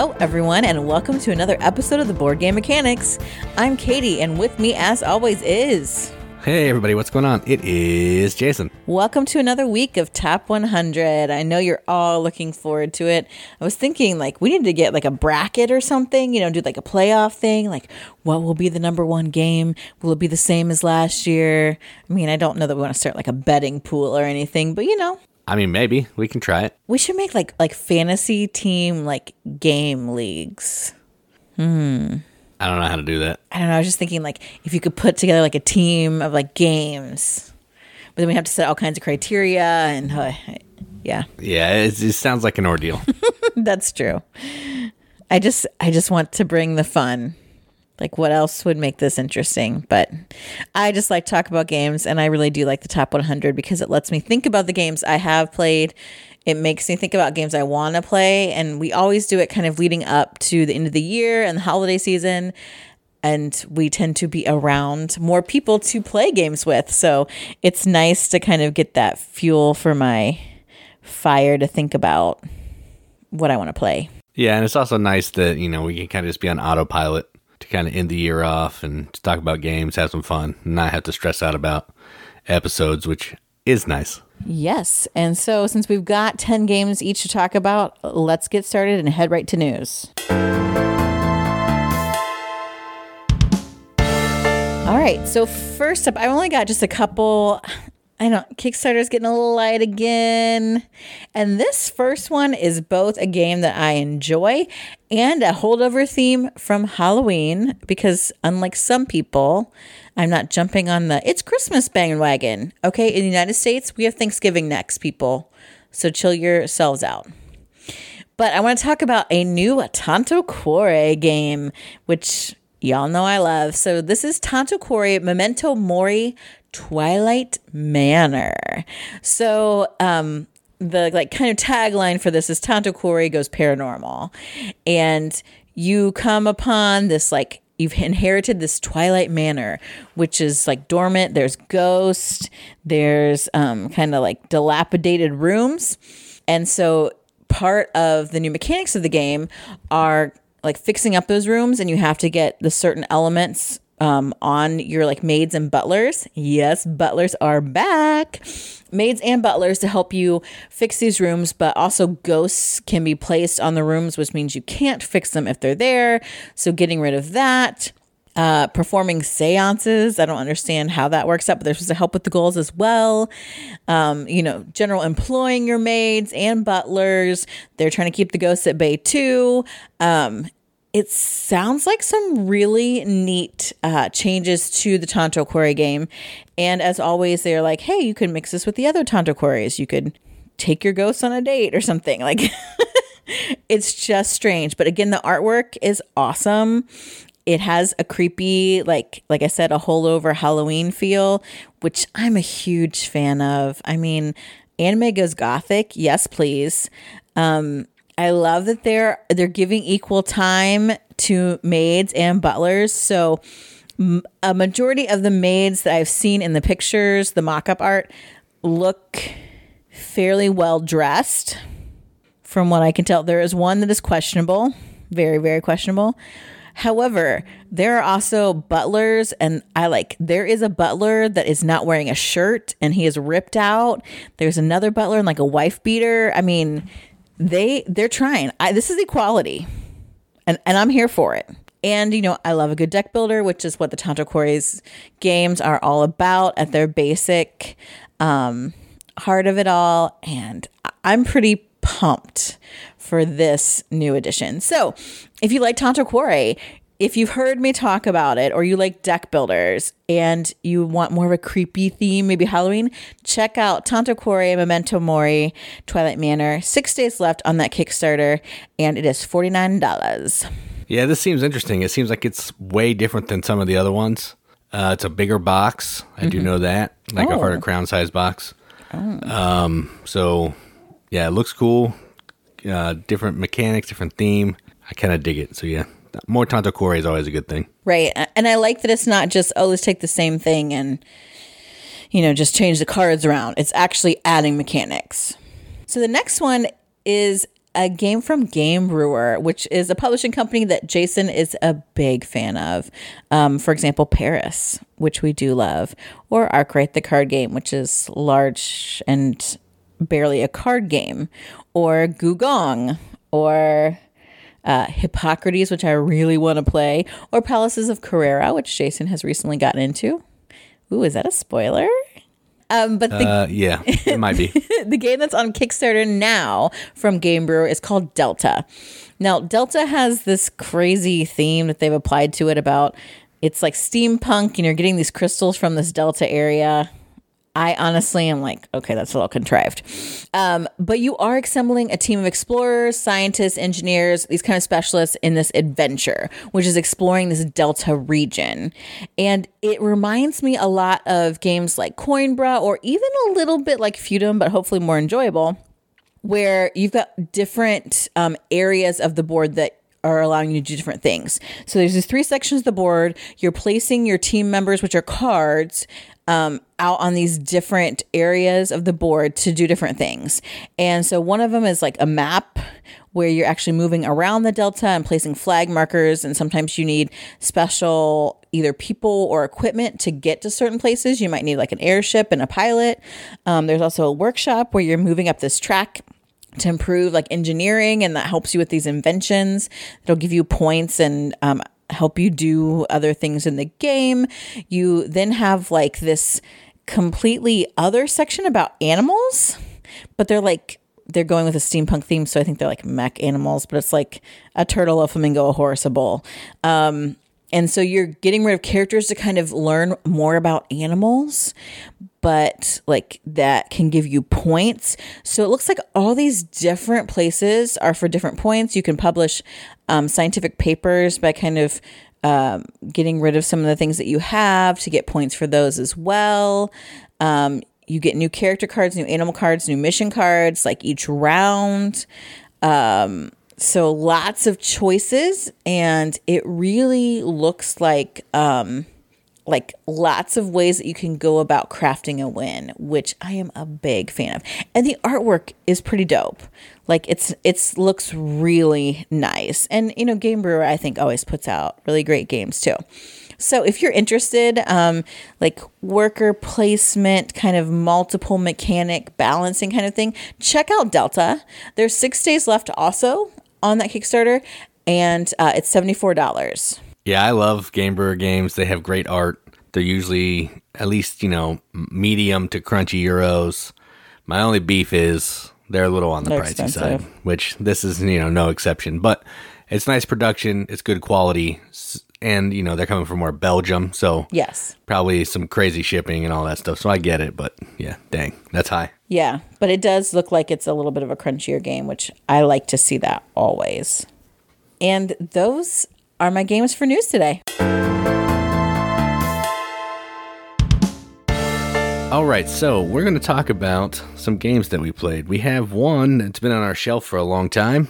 Hello, everyone, and welcome to another episode of the Board Game Mechanics. I'm Katie, and with me, as always, is. Hey, everybody, what's going on? It is Jason. Welcome to another week of Top 100. I know you're all looking forward to it. I was thinking, like, we need to get like a bracket or something, you know, do like a playoff thing. Like, what will be the number one game? Will it be the same as last year? I mean, I don't know that we want to start like a betting pool or anything, but you know, I mean, maybe we can try it. we should make like like fantasy team like game leagues. Hmm. I don't know how to do that. I don't know. I was just thinking like if you could put together like a team of like games, but then we have to set all kinds of criteria and uh, yeah, Yeah, it, it sounds like an ordeal. that's true. I just I just want to bring the fun. Like what else would make this interesting? But I just like talk about games and I really do like the top 100 because it lets me think about the games I have played. It makes me think about games I want to play and we always do it kind of leading up to the end of the year and the holiday season and we tend to be around more people to play games with. So it's nice to kind of get that fuel for my fire to think about what I want to play. yeah, and it's also nice that, you know, we can kind of just be on autopilot to kind of end the year off and talk about games, have some fun, not have to stress out about episodes, which is nice. Yes. And so, since we've got 10 games each to talk about, let's get started and head right to news. All right. So, first up, I only got just a couple. I know Kickstarter's getting a little light again. And this first one is both a game that I enjoy and a holdover theme from Halloween because, unlike some people, I'm not jumping on the it's Christmas bandwagon. Okay. In the United States, we have Thanksgiving next, people. So chill yourselves out. But I want to talk about a new Tanto Cuore game, which y'all know I love. So this is Tanto Cuore Memento Mori Twilight Manor. So um the like kind of tagline for this is Tanto Cuore goes paranormal. And you come upon this like you've inherited this Twilight Manor, which is like dormant. There's ghosts. There's um, kind of like dilapidated rooms, and so part of the new mechanics of the game are like fixing up those rooms, and you have to get the certain elements um, on your like maids and butlers. Yes, butlers are back. Maids and butlers to help you fix these rooms, but also ghosts can be placed on the rooms, which means you can't fix them if they're there. So getting rid of that. Uh, performing seances. I don't understand how that works out, but they're supposed to help with the goals as well. Um, you know, general employing your maids and butlers. They're trying to keep the ghosts at bay too. Um, it sounds like some really neat uh, changes to the Tanto Cuore game. And as always, they're like, hey, you could mix this with the other Tanto Cuores. You could take your ghosts on a date or something. Like, it's just strange. But again, the artwork is awesome. It has a creepy, like like I said, a holdover Halloween feel, which I'm a huge fan of. I mean, anime goes gothic, yes, please. Um, I love that they're they're giving equal time to maids and butlers. So a majority of the maids that I've seen in the pictures, the mock-up art, look fairly well dressed. From what I can tell, there is one that is questionable, very very questionable. However, there are also butlers, and I like there is a butler that is not wearing a shirt and he is ripped out. There's another butler in like a wife beater. I mean, they they're trying. I, this is equality, and and I'm here for it. And you know, I love a good deck builder, which is what the Tanto Cuores games are all about at their basic um, heart of it all. And I'm pretty pumped for this new edition. So, if you like Tanto Cuore, if you've heard me talk about it or you like deck builders and you want more of a creepy theme, maybe Halloween, check out Tanto Cuore Memento Mori Twilight Manor. Six days left on that Kickstarter, and it is $49. Yeah, this seems interesting. It seems like it's way different than some of the other ones. Uh, it's a bigger box. I do know that, like a Oh. Heart of Crown size box. Um, so yeah, it looks cool. Uh, different mechanics, different theme. I kind of dig it. So yeah, more Tanto Cuore is always a good thing. Right. And I like that it's not just, oh, let's take the same thing and, you know, just change the cards around. It's actually adding mechanics. So the next one is a game from Game Brewer, which is a publishing company that Jason is a big fan of. Um, for example, Paris, which we do love, or Arkwright the card game, which is large and barely a card game, or Gugong, or uh, Hippocrates, which I really want to play, or Palaces of Carrara, which Jason has recently gotten into. Ooh, is that a spoiler? Um, but the, Uh, yeah, it might be. the game that's on Kickstarter now from Game Brewer is called Delta. Now, Delta has this crazy theme that they've applied to it about it's like steampunk and you're getting these crystals from this Delta area. I honestly am like, okay, that's a little contrived. Um, but you are assembling a team of explorers, scientists, engineers, these kind of specialists in this adventure, which is exploring this Delta region. And it reminds me a lot of games like Coimbra or even a little bit like Feudum, but hopefully more enjoyable, where you've got different um, areas of the board that are allowing you to do different things. So there's these three sections of the board. You're placing your team members, which are cards, um, out on these different areas of the board to do different things. And so one of them is like a map where you're actually moving around the delta and placing flag markers. And sometimes you need special either people or equipment to get to certain places. You might need like an airship and a pilot. Um, there's also a workshop where you're moving up this track to improve like engineering and that helps you with these inventions it'll give you points and um, help you do other things in the game. You then have like this completely other section about animals but they're like they're going with a steampunk theme so i think they're like mech animals but it's like a turtle a flamingo a horse a bull. Um, and so you're getting rid of characters to kind of learn more about animals, but like that can give you points. So it looks like all these different places are for different points. You can publish um, scientific papers by kind of um, getting rid of some of the things that you have to get points for those as well. Um, you get new character cards, new animal cards, new mission cards, like each round. Um, so lots of choices, and it really looks like um, like lots of ways that you can go about crafting a win, which I am a big fan of. And the artwork is pretty dope. Like it's it's looks really nice. And you know, Game Brewer I think always puts out really great games too. So if you're interested, um, like worker placement, kind of multiple mechanic balancing kind of thing, check out Delta. There's six days left also on that Kickstarter, and uh, it's seventy four dollars. Yeah, I love Game Brewer games. They have great art. They're usually at least, you know, medium to crunchy euros. My only beef is they're a little on the They're pricey expensive. side, which this is, you know, no exception. But it's nice production, it's good quality, and you know, they're coming from where Belgium, so Yes. probably some crazy shipping and all that stuff. So I get it, but yeah, dang, that's high. Yeah, but it does look like it's a little bit of a crunchier game, which I like to see that always. And those are my games for news today. All right, so we're going to talk about some games that we played. We have one that's been on our shelf for a long time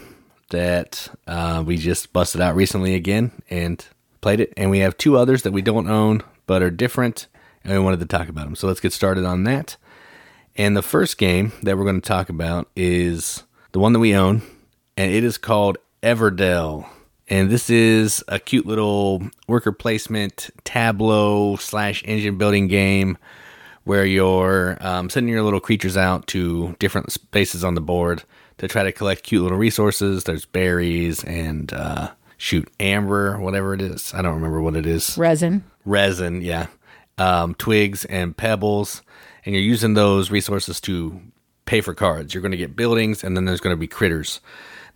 that uh, we just busted out recently again and played it. And we have two others that we don't own but are different, and we wanted to talk about them. So let's get started on that. And the first game that we're going to talk about is the one that we own, and it is called Everdell. And this is a cute little worker placement tableau slash engine building game where you're um, sending your little creatures out to different spaces on the board to try to collect cute little resources. There's berries and uh, shoot amber, whatever it is. I don't remember what it is Resin. resin, yeah, um, twigs and pebbles, and you're using those resources to pay for cards. You're going to get buildings, and then there's going to be critters.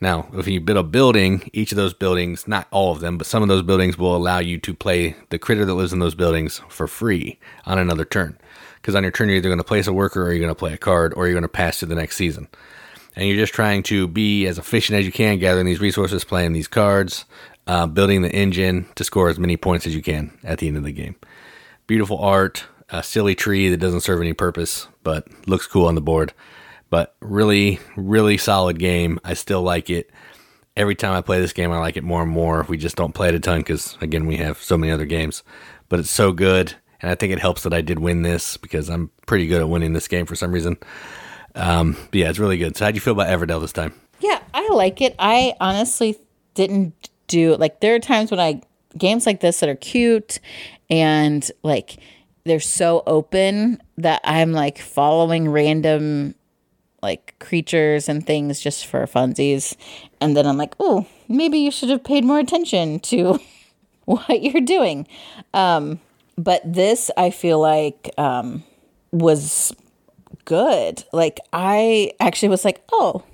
Now, if you build a building, each of those buildings, not all of them, but some of those buildings will allow you to play the critter that lives in those buildings for free on another turn. Because on your turn, you're either going to place a worker, or you're going to play a card, or you're going to pass to the next season and you're just trying to be as efficient as you can, gathering these resources, playing these cards, uh, building the engine to score as many points as you can at the end of the game. Beautiful art, a silly tree that doesn't serve any purpose, but looks cool on the board. But really, really solid game. I still like it. Every time I play this game, I like it more and more. We just don't play it a ton because, again, we have so many other games. But it's so good, and I think it helps that I did win this because I'm pretty good at winning this game for some reason. Um, but yeah, it's really good. So how'd you feel about Everdell this time? Yeah, I like it. I honestly didn't do like there are times when I games like this that are cute and like they're so open that I'm like following random like creatures and things just for funsies. And then I'm like, oh, maybe you should have paid more attention to what you're doing. Um, but this, I feel like, um, was good. Like, I actually was like, oh,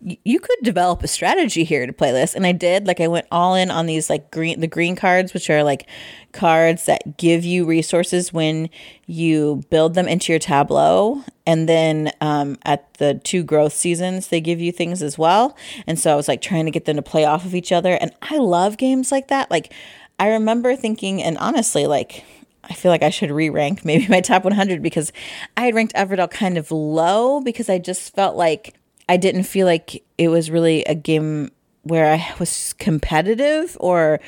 you could develop a strategy here to play this. And i did. Like i went all in on these like green the green cards which are like cards that give you resources when you build them into your tableau. And then um, at the two growth seasons they give you things as well. And so i was like trying to get them to play off of each other. And i love games like that. Like i remember thinking and honestly like I feel like I should re rank maybe my top 100 because I had ranked Everdell kind of low because I just felt like I didn't feel like it was really a game where I was competitive or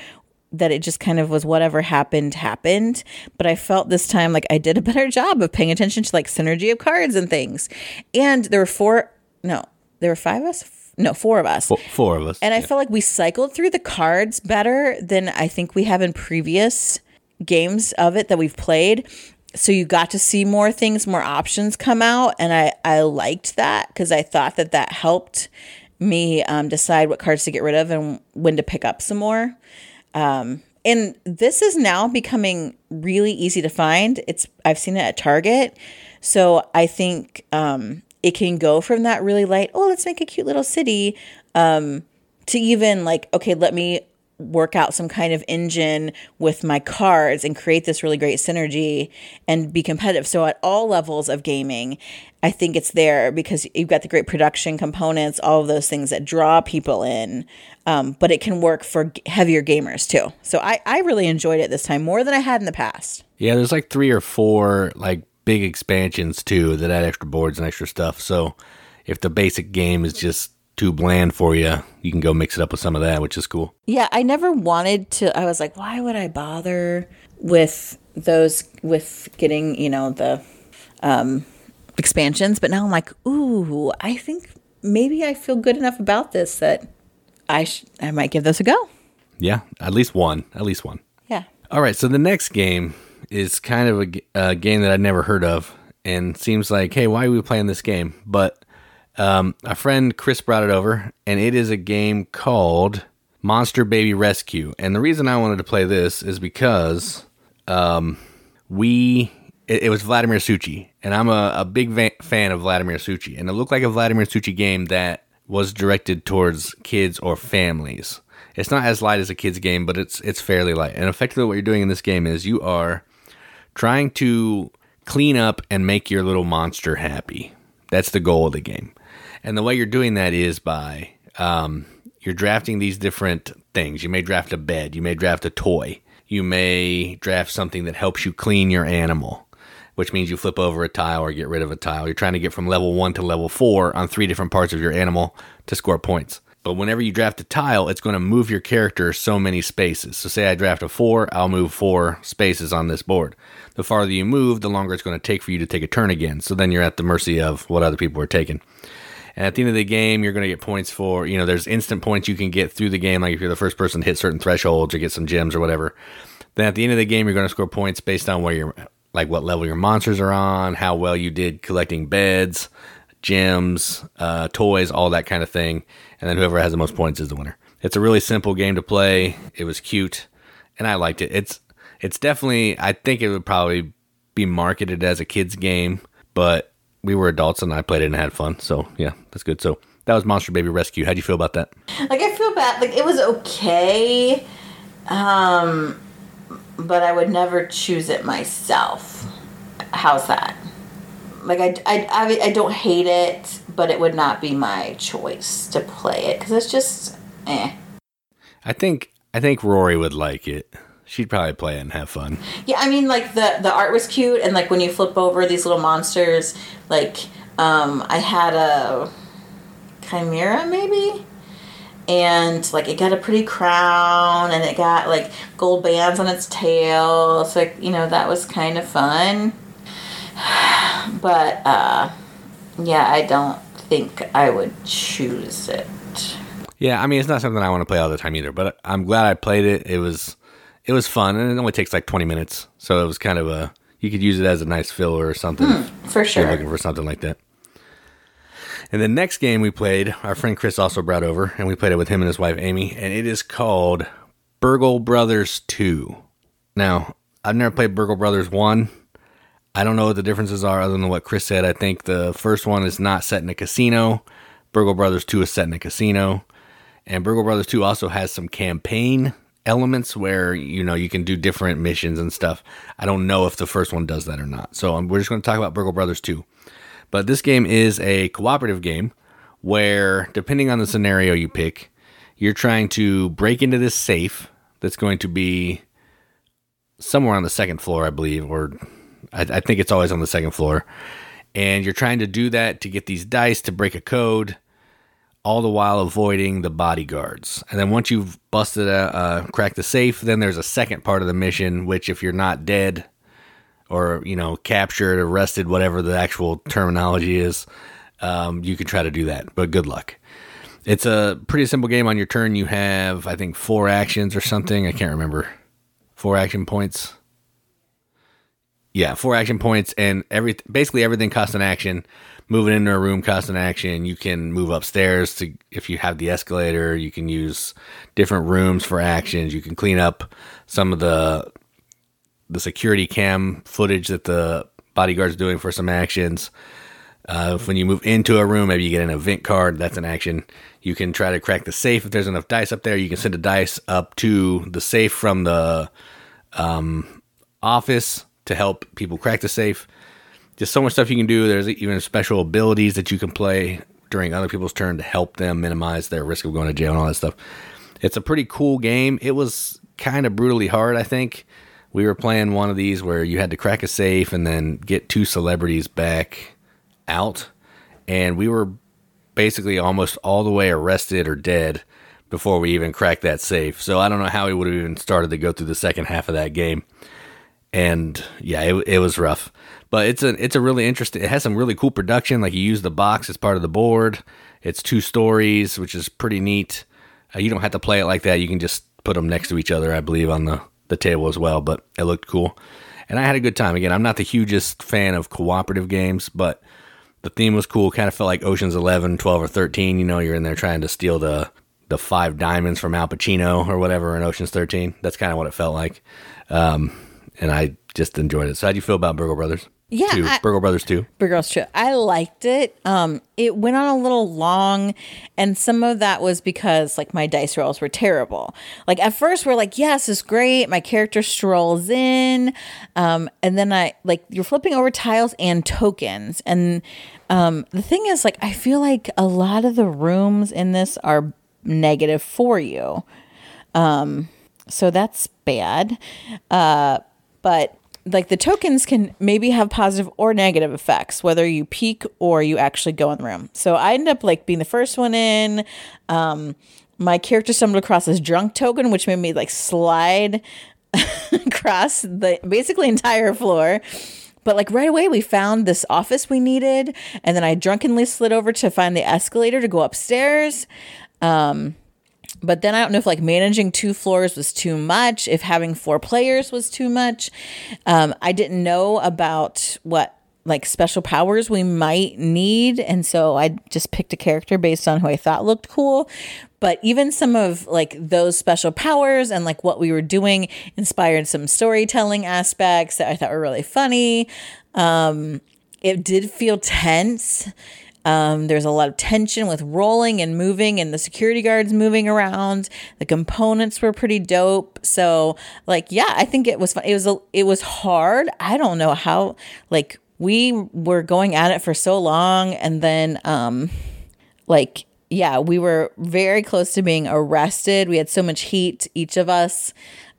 that it just kind of was whatever happened happened. But i felt this time like i did a better job of paying attention to like synergy of cards and things. And there were four no there were five of us? No four of us. Four, four of us and i felt like we cycled through the cards better than i think we have in previous games of it that we've played so you got to see more things, more options come out, and I I liked that because I thought that that helped me um, decide what cards to get rid of and when to pick up some more. Um, and this is now becoming really easy to find. It's I've seen it at Target, so I think um, it can go from that really light. Oh, let's make a cute little city. Um, to even like okay, let me work out some kind of engine with my cards and create this really great synergy and be competitive. So at all levels of gaming, I think it's there because you've got the great production components, all of those things that draw people in. Um, but it can work for heavier gamers too. So I, I really enjoyed it this time more than I had in the past. Yeah, there's like three or four like big expansions too that add extra boards and extra stuff. So if the basic game is just too bland for you, you can go mix it up with some of that, which is cool. Yeah, I never wanted to. I was like, why would I bother with those, with getting, you know, the um, expansions? But now I'm like, ooh, I think maybe I feel good enough about this that I, sh- I might give this a go. Yeah, at least one. At least one. Yeah. All right, so the next game is kind of a, a game that I'd never heard of and seems like, hey, why are we playing this game? But um, a friend Chris brought it over, and it is a game called Monster Baby Rescue. And the reason I wanted to play this is because um, we it, it, was Vladimir Suchy, and I'm a, a big va- fan of Vladimir Suchy, and it looked like a Vladimir Suchy game that was directed towards kids or families. It's not as light as a kids game, but it's it's fairly light. And effectively, what you're doing in this game is you are trying to clean up and make your little monster happy. That's the goal of the game. And the way you're doing that is by um, you're drafting these different things. You may draft a bed, you may draft a toy, you may draft something that helps you clean your animal, which means you flip over a tile or get rid of a tile. You're trying to get from level one to level four on three different parts of your animal to score points. But whenever you draft a tile, it's going to move your character so many spaces. So, say I draft a four, I'll move four spaces on this board. The farther you move, the longer it's going to take for you to take a turn again. So then you're at the mercy of what other people are taking. And at the end of the game, you're going to get points for, you know, there's instant points you can get through the game, like if you're the first person to hit certain thresholds or get some gems or whatever. Then at the end of the game, you're going to score points based on where you're, like what level your monsters are on, how well you did collecting beds, gems, uh, toys, all that kind of thing. And then whoever has the most points is the winner. It's a really simple game to play. It was cute, and I liked it. It's it's definitely I think it would probably be marketed as a kids game, but we were adults and I played it and had fun. So yeah, that's good. So that was Monster Baby Rescue. How'd you feel about that? Like I feel bad. Like it was okay, um, but I would never choose it myself. How's that? Like I, I, I, I don't hate it, but it would not be my choice to play it because it's just eh. I think I think Rory would like it. She'd probably play it and have fun. Yeah, I mean, like the the art was cute, and like when you flip over these little monsters, like um, I had a chimera maybe, and like it got a pretty crown, and it got like gold bands on its tail. So like, you know that was kind of fun. But uh, yeah, I don't think I would choose it Yeah, I mean it's not something I want to play all the time either, but I'm glad I played it. It was it was fun, and it only takes like 20 minutes, so it was kind of a you could use it as a nice filler or something. Hmm, for if you're sure. looking for something like that. And the next game we played, our friend Chris also brought over, and we played it with him and his wife Amy, and it is called Burgle Brothers 2. Now, I've never played Burgle Brothers 1. I don't know what the differences are other than what Chris said. I think the first one is not set in a casino. Burgle Brothers 2 is set in a casino. And Burgle Brothers 2 also has some campaign elements where, you know, you can do different missions and stuff. I don't know if the first one does that or not. So um, we're just going to talk about Burgle Brothers 2. But this game is a cooperative game where, depending on the scenario you pick, you're trying to break into this safe that's going to be somewhere on the second floor, I believe, or I, I think it's always on the second floor. And you're trying to do that to get these dice to break a code, all the while avoiding the bodyguards. And then once you've busted, a, uh, cracked the safe, then there's a second part of the mission, which if you're not dead, or you know captured arrested whatever the actual terminology is um, you can try to do that but good luck. It's a pretty simple game. On your turn you have i think four actions or something. I can't remember. Four action points? Yeah four action points and every basically everything costs an action moving into a room costs an action you can move upstairs to if you have the escalator you can use different rooms for actions you can clean up some of the the security cam footage that the bodyguard's doing for some actions. Uh, when you move into a room, maybe you get an event card. That's an action. You can try to crack the safe. If there's enough dice up there, you can send a dice up to the safe from the um, office to help people crack the safe. Just so much stuff you can do. There's even special abilities that you can play during other people's turn to help them minimize their risk of going to jail and all that stuff. It's a pretty cool game. It was kind of brutally hard, I think we were playing one of these where you had to crack a safe and then get two celebrities back out and we were basically almost all the way arrested or dead before we even cracked that safe so i don't know how we would have even started to go through the second half of that game and yeah it, it was rough but it's a it's a really interesting it has some really cool production like you use the box as part of the board it's two stories which is pretty neat uh, you don't have to play it like that you can just put them next to each other i believe on the the table as well, but it looked cool. And I had a good time. Again, I'm not the hugest fan of cooperative games, but the theme was cool. Kind of felt like Ocean's 11, 12, or 13. You know, you're in there trying to steal the the five diamonds from Al Pacino or whatever in Ocean's 13. That's kind of what it felt like. Um, and I just enjoyed it. So, how do you feel about Burgle Brothers? Yeah, Two. I- Burgle Brothers 2. Big Girls Trip. I liked it. Um, it went on a little long, and some of that was because like my dice rolls were terrible. Like at first, we're like, "Yes, it's great." My character strolls in, um, and then I like you're flipping over tiles and tokens, and um, the thing is, like, I feel like a lot of the rooms in this are negative for you, um, so that's bad. Uh, but like the tokens can maybe have positive or negative effects whether you peek or you actually go in the room. So i end up like being the first one in. Um my character stumbled across this drunk token which made me like slide across the basically entire floor. But like right away we found this office we needed and then i drunkenly slid over to find the escalator to go upstairs. Um but then I don't know if like managing two floors was too much, if having four players was too much. Um, I didn't know about what like special powers we might need. And so I just picked a character based on who I thought looked cool. But even some of like those special powers and like what we were doing inspired some storytelling aspects that I thought were really funny. Um, it did feel tense. Um, there's a lot of tension with rolling and moving, and the security guards moving around. The components were pretty dope. So, like, yeah, I think it was fun. It was a, it was hard. I don't know how. Like, we were going at it for so long, and then, um, like, yeah, we were very close to being arrested. We had so much heat, each of us,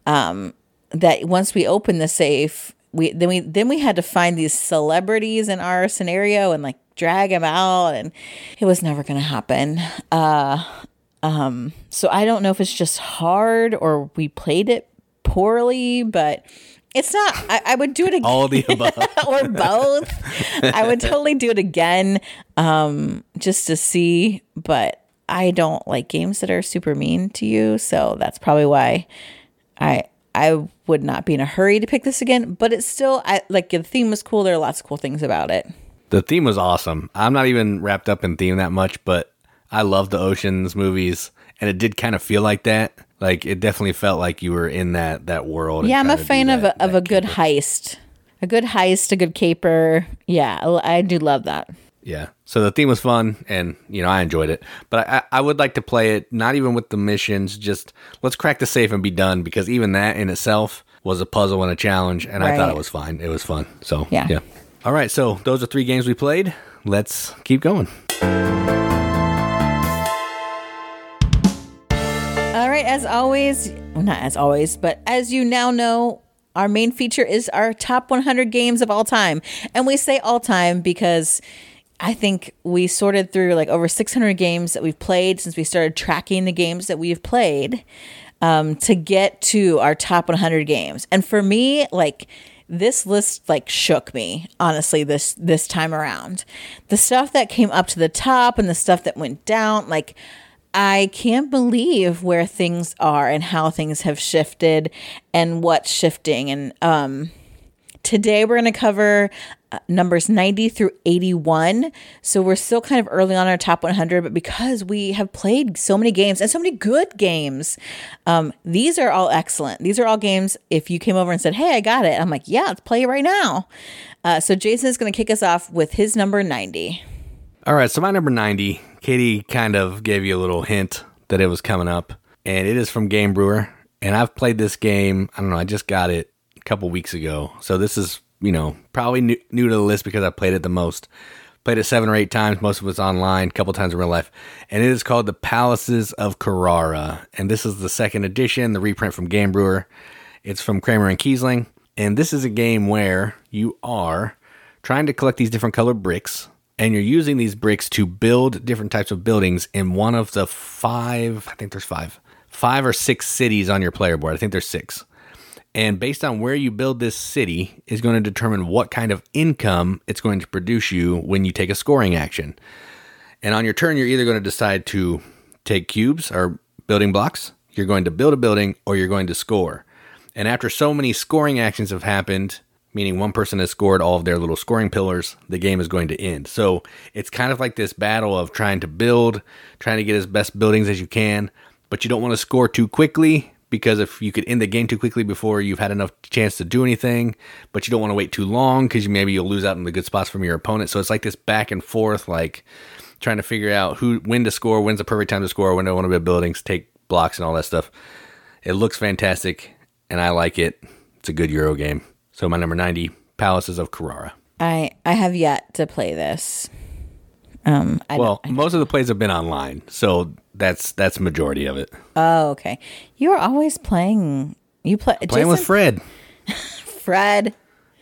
um, that once we opened the safe, we then we then we had to find these celebrities in our scenario and like drag him out and it was never going to happen uh um so i don't know if it's just hard or we played it poorly but it's not i, I would do it again All the above. or both i would totally do it again um just to see but I don't like games that are super mean to you, so that's probably why I I would not be in a hurry to pick this again. But it's still I like the theme was cool. There are lots of cool things about it. The theme was awesome. I'm not even wrapped up in theme that much, but I love the oceans movies, and it did kind of feel like that. Like it definitely felt like you were in that that world. Yeah, I'm a trying to do fan of a, of a good caper. heist, a good heist, a good caper. Yeah, I do love that. Yeah. So the theme was fun, and you know I enjoyed it. But I, I would like to play it not even with the missions. Just let's crack the safe and be done. Because even that in itself was a puzzle and a challenge, and I thought it was fine. It was fun. So Yeah. yeah. All right. So those are three games we played. Let's keep going. All right, as always, well, not as always, but as you now know, our main feature is our top 100 games of all time. And we say all time because I think we sorted through like over 600 games that we've played since we started tracking the games that we've played um, to get to our top 100 games. And for me, like, this list like shook me honestly this this time around the stuff that came up to the top and the stuff that went down like I can't believe where things are and how things have shifted and what's shifting. And um, today we're going to cover numbers 90 through 81. So we're still kind of early on our top 100, but because we have played so many games and so many good games, um, these are all excellent. These are all games. If you came over and said, Hey, I got it, I'm like, Yeah, let's play it right now. Uh, so Jason is going to kick us off with his number 90. All right, so my number 90, Katie kind of gave you a little hint that it was coming up, and it is from Game Brewer. And I've played this game, I don't know, I just got it a couple weeks ago. So this is, you know, probably new, new to the list because I played it the most. Played it seven or eight times, most of it's online, a couple times in real life. And it is called The Palaces of Carrara. And this is the second edition, the reprint from Game Brewer. It's from Kramer and Kiesling. And this is a game where you are trying to collect these different colored bricks and you're using these bricks to build different types of buildings in one of the five i think there's five five or six cities on your player board i think there's six and based on where you build this city is going to determine what kind of income it's going to produce you when you take a scoring action and on your turn you're either going to decide to take cubes or building blocks you're going to build a building or you're going to score and after so many scoring actions have happened meaning one person has scored all of their little scoring pillars, the game is going to end. So it's kind of like this battle of trying to build, trying to get as best buildings as you can, but you don't want to score too quickly because if you could end the game too quickly before you've had enough chance to do anything, but you don't want to wait too long because you, maybe you'll lose out in the good spots from your opponent. So it's like this back and forth, like trying to figure out who when to score, when's the perfect time to score, when do I want to build buildings, take blocks, and all that stuff. It looks fantastic, and I like it. It's a good Euro game. So my number 90, Palaces of Carrara. I, I have yet to play this. Um, I Well, most of the plays have been online, so that's that's majority of it. Oh, okay. You are always playing. You play Playing with Fred, Fred.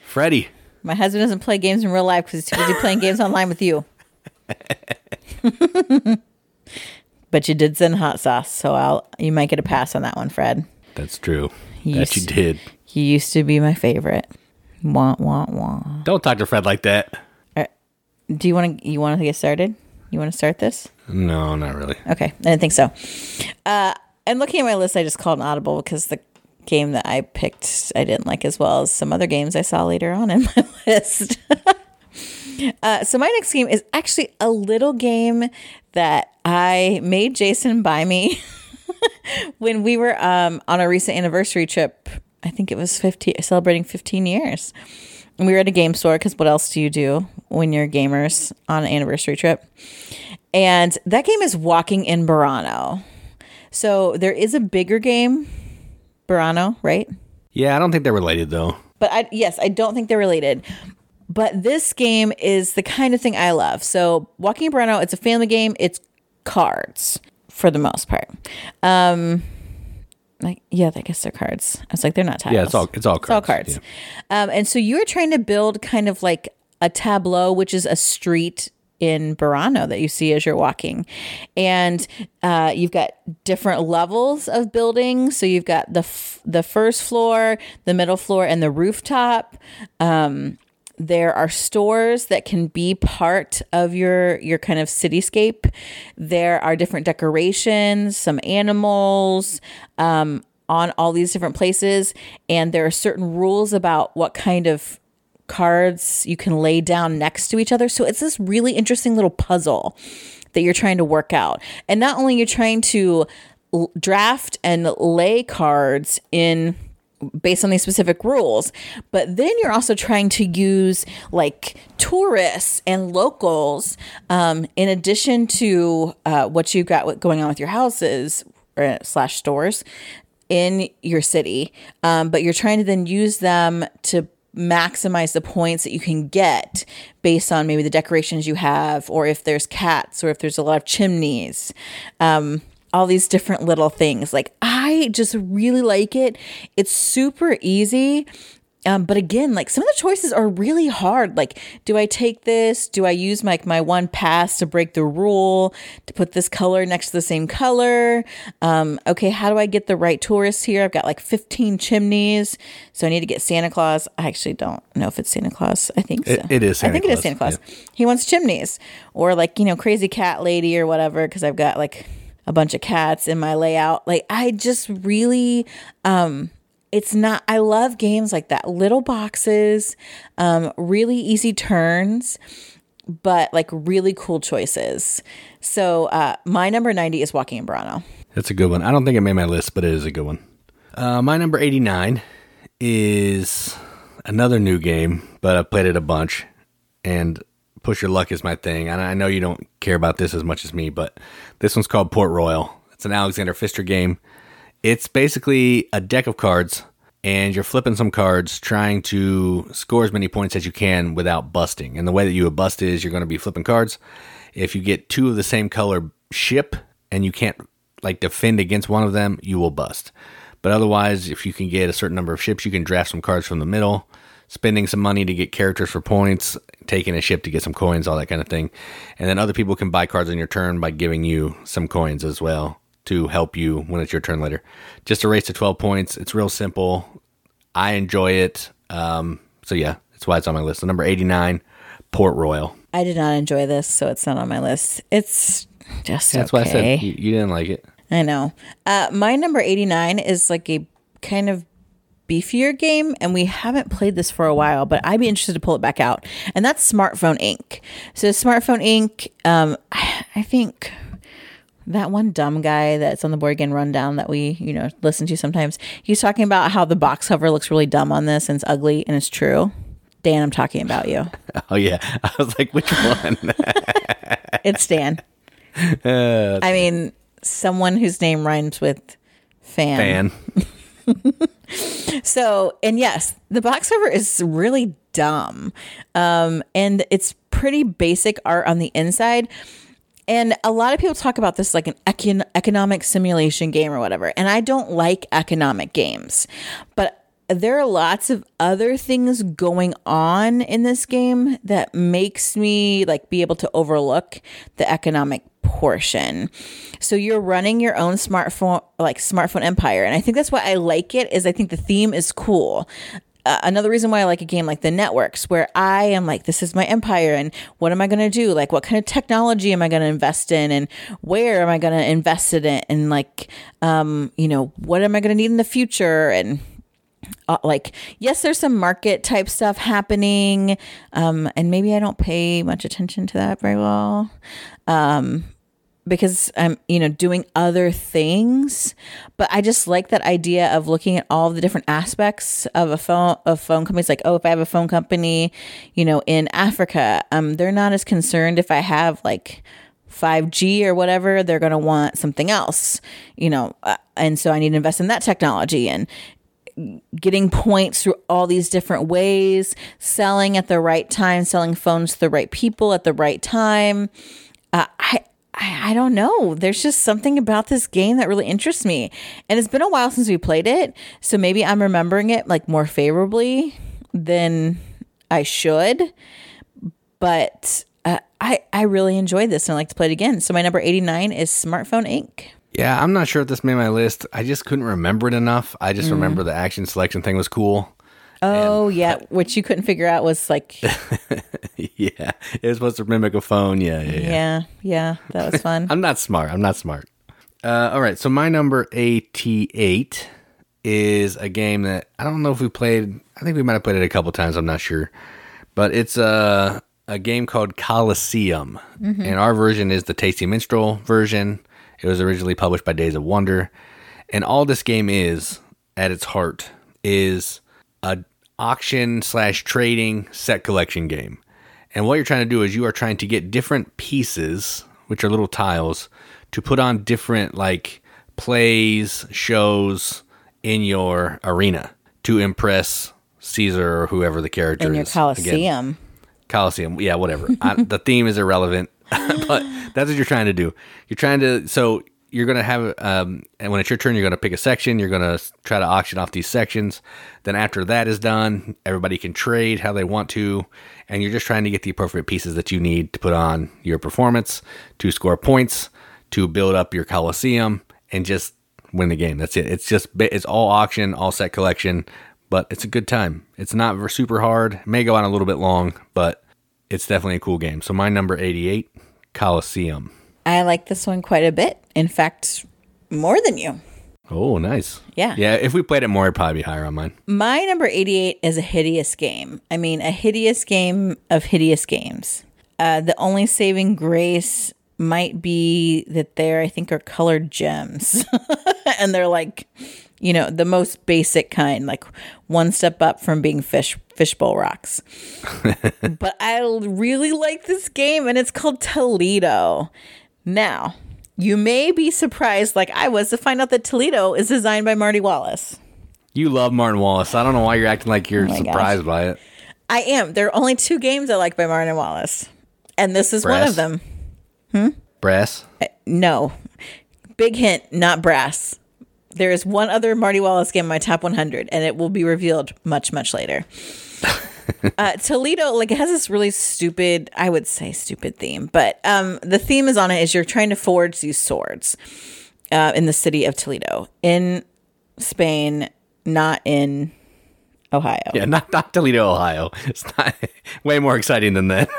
Freddie. My husband doesn't play games in real life because he's too busy playing games online with you. but you did send hot sauce, so I'll you might get a pass on that one, Fred. That's true. Yes. That you did. He used to be my favorite. Wah wah wah. Don't talk to Fred like that. Uh, do you want to? You want to get started? You want to start this? No, not really. Okay, I didn't think so. Uh, and looking at my list, I just called an audible because the game that I picked I didn't like as well as some other games I saw later on in my list. uh, so my next game is actually a little game that I made Jason buy me when we were um, on a recent anniversary trip. I think it was 15, celebrating 15 years. We were at a game store because what else do you do when you're gamers on an anniversary trip? And that game is Walking in Burano. So there is a bigger game, Burano, right? Yeah, I don't think they're related though. But I yes, I don't think they're related. But this game is the kind of thing I love. So Walking in Burano, it's a family game. It's cards for the most part. Um, like yeah, I guess they're cards. I was like, they're not tiles. Yeah, it's all it's all It's all cards. cards. Um, and so you're trying to build kind of like a tableau, which is a street in Burano that you see as you're walking. And uh, you've got different levels of buildings. So you've got the f- the first floor, the middle floor, and the rooftop. Um, there are stores that can be part of your your kind of cityscape. There are different decorations, some animals, um, on all these different places, and there are certain rules about what kind of cards you can lay down next to each other. So it's this really interesting little puzzle that you're trying to work out. And not only you're trying to draft and lay cards in based on these specific rules. But then you're also trying to use like tourists and locals um, in addition to uh, what you've got going on with your houses or, slash stores in your city. Um, but you're trying to then use them to maximize the points that you can get based on maybe the decorations you have or if there's cats or if there's a lot of chimneys. Um, all these different little things. Like, I just really like it. It's super easy. Um, but again, like some of the choices are really hard. Like, do I take this? Do I use my my one pass to break the rule to put this color next to the same color? Um, okay, how do I get the right tourists here? I've got like 15 chimneys, so I need to get Santa Claus. I actually don't know if it's Santa Claus. I think so. it, it is. Santa I think Claus. it is Santa Claus. Yeah. He wants chimneys or like you know crazy cat lady or whatever because I've got like a bunch of cats in my layout. Like I just really um it's not I love games like that. Little boxes, um really easy turns, but like really cool choices. So uh my number 90 is Walking in Burano. That's a good one. I don't think it made my list, but it is a good one. Uh my number 89 is another new game, but I've played it a bunch and push your luck is my thing. And I know you don't care about this as much as me, but this one's called Port Royal. It's an Alexander Pfister game. It's basically a deck of cards, and you're flipping some cards, trying to score as many points as you can without busting. And the way that you would bust is you're going to be flipping cards. If you get two of the same color ship and you can't like defend against one of them, you will bust. But otherwise, if you can get a certain number of ships, you can draft some cards from the middle spending some money to get characters for points, taking a ship to get some coins, all that kind of thing. And then other people can buy cards on your turn by giving you some coins as well to help you when it's your turn later. Just a race to 12 points. It's real simple. I enjoy it. Um, so yeah, that's why it's on my list. The number 89, Port Royal. I did not enjoy this, so it's not on my list. It's just That's okay. why I said you, you didn't like it. I know. Uh, my number 89 is like a kind of beefier game, and we haven't played this for a while, but I'd be interested to pull it back out. And that's Smartphone Inc. So, Smartphone Inc., um, I think that one dumb guy that's on the board game rundown that we, you know, listen to sometimes, he's talking about how the box cover looks really dumb on this and it's ugly, and it's true. Dan, I'm talking about you. Oh, yeah. I was like, which one? it's Dan. Uh, I mean, someone whose name rhymes with fan. Fan. So, and yes, the box cover is really dumb. Um, and it's pretty basic art on the inside. And a lot of people talk about this like an econ- economic simulation game or whatever. And I don't like economic games. But there are lots of other things going on in this game that makes me like be able to overlook the economic portion. So you're running your own smartphone like smartphone empire and I think that's why I like it is I think the theme is cool. Uh, another reason why I like a game like the networks, where I am like, this is my empire, and what am I going to do? Like, what kind of technology am I going to invest in, and where am I going to invest in it, and like, um, you know, what am I going to need in the future, and uh, like yes there's some market type stuff happening um, and maybe i don't pay much attention to that very well um, because i'm you know doing other things but i just like that idea of looking at all the different aspects of a phone of phone companies like oh if i have a phone company you know in africa um, they're not as concerned if i have like 5G or whatever, they're going to want something else, you know. Uh, and so I need to invest in that technology. And getting points through all these different ways, selling at the right time, selling phones to the right people at the right time. Uh, I, I, I don't know. There's just something about this game that really interests me. And it's been a while since we played it. So maybe I'm remembering it like more favorably than I should. But uh, I, I really enjoyed this and I'd like to play it again. So my number 89 is Smartphone Inc. Yeah, I'm not sure if this made my list. I just couldn't remember it enough. I just mm. remember the action selection thing was cool. Oh yeah, which you couldn't figure out was like yeah, it was supposed to mimic a phone. Yeah, yeah, yeah. yeah, yeah, that was fun. I'm not smart. I'm not smart. Uh, all right, so my number 88 is a game that I don't know if we played. I think we might have played it a couple times. I'm not sure, but it's a a game called Colosseum, and our version is the Tasty Minstrel version. It was originally published by Days of Wonder, and all this game is at its heart is a auction slash trading set collection game. And what you're trying to do is you are trying to get different pieces, which are little tiles, to put on different like plays, shows in your arena to impress Caesar or whoever the character In your is. Again, Colosseum. Colosseum. Yeah, whatever. I, the theme is irrelevant, but that's what you're trying to do. You're trying to. So you're gonna have, um, and when it's your turn, you're gonna pick a section. You're gonna try to auction off these sections. Then after that is done, everybody can trade how they want to, and you're just trying to get the appropriate pieces that you need to put on your performance to score points to build up your Coliseum and just win the game. That's it. It's just it's all auction, all set collection, but it's a good time. It's not super hard. It may go on a little bit long, but it's definitely a cool game. So my number 88, Colosseum. I like this one quite a bit. In fact, more than you. Oh, nice. Yeah. Yeah, if we played it more, it'd probably be higher on mine. My number 88 is a hideous game. I mean, a hideous game of hideous games. Uh, the only saving grace might be that there, I think, are colored gems. and they're like, you know, the most basic kind, like one step up from being fish fishbowl rocks. but I really like this game, and it's called Toledo. Now, you may be surprised, like I was, to find out that Toledo is designed by Marty Wallace. You love Martin Wallace. I don't know why you're acting like you're Oh surprised by it. I am. There are only two games I like by Martin Wallace, and this is one of them. Hmm brass? No, big hint, not brass. There is one other Marty Wallace game in my top 100, and it will be revealed much, much later. uh, Toledo, like, it has this really stupid, I would say stupid theme, but um, the theme is on it is you're trying to forge these swords uh, in the city of Toledo in Spain, not in Ohio. Yeah, not, not Toledo, Ohio. It's not way more exciting than that.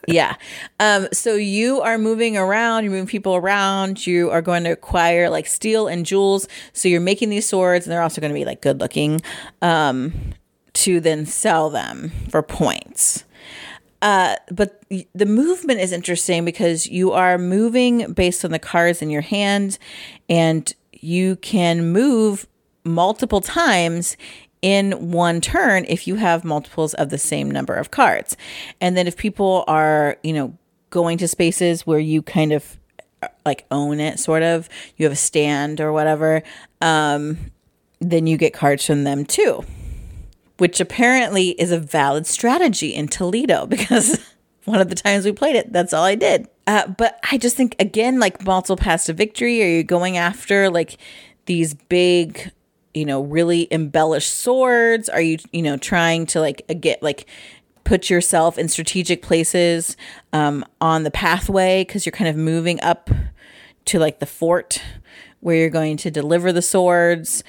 yeah. Um, so you are moving around, you're moving people around, you are going to acquire like steel and jewels. So you're making these swords, and they're also going to be like good looking um, to then sell them for points. Uh, but the movement is interesting because you are moving based on the cards in your hand, and you can move multiple times in one turn if you have multiples of the same number of cards. And then if people are, you know, going to spaces where you kind of like own it, sort of, you have a stand or whatever, um, then you get cards from them too which apparently is a valid strategy in Toledo because one of the times we played it, that's all I did. Uh, but I just think, again, like multiple paths to victory, are you going after like these big, you know, really embellish swords? Are you, you know, trying to like get like put yourself in strategic places um, on the pathway because you're kind of moving up to like the fort where you're going to deliver the swords?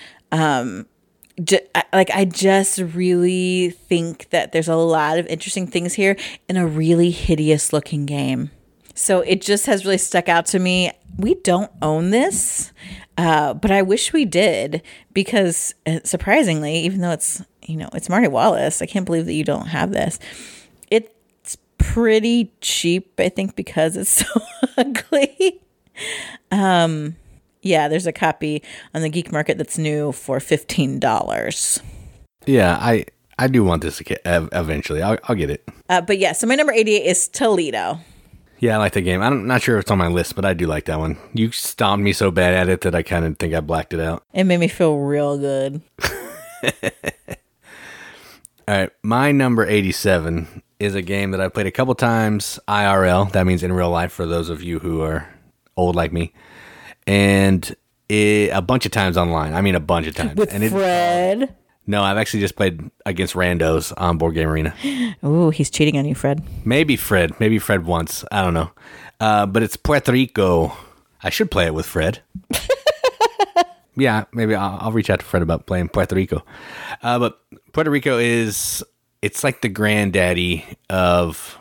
I- like I just really think that there's a lot of interesting things here in a really hideous looking game. So it just has really stuck out to me. We don't own this, uh, but I wish we did because uh, surprisingly, even though it's you know it's Marty Wallace, I can't believe that you don't have this. It's pretty cheap, I think, because it's so ugly. Yeah, there's a copy on the geek market that's new for fifteen dollars. yeah, I I do want this eventually. I'll, I'll get it. Uh, but yeah, so my number eighty-eight is Toledo. Yeah, I like the game. I'm not sure if it's on my list, but I do like that one. You stomped me so bad at it that I kind of think I blacked it out. It made me feel real good. All right, my number 87 is a game that I played a couple times IRL. That means in real life for those of you who are old like me. And it, a bunch of times online. I mean, a bunch of times. With and it, Fred. No, I've actually just played against randos on Board Game Arena. Ooh, he's cheating on you, Fred. Maybe Fred. Maybe Fred once. I don't know. Uh, but it's Puerto Rico. I should play it with Fred. yeah, maybe I'll, I'll reach out to Fred about playing Puerto Rico. Uh, but Puerto Rico is it's like the granddaddy of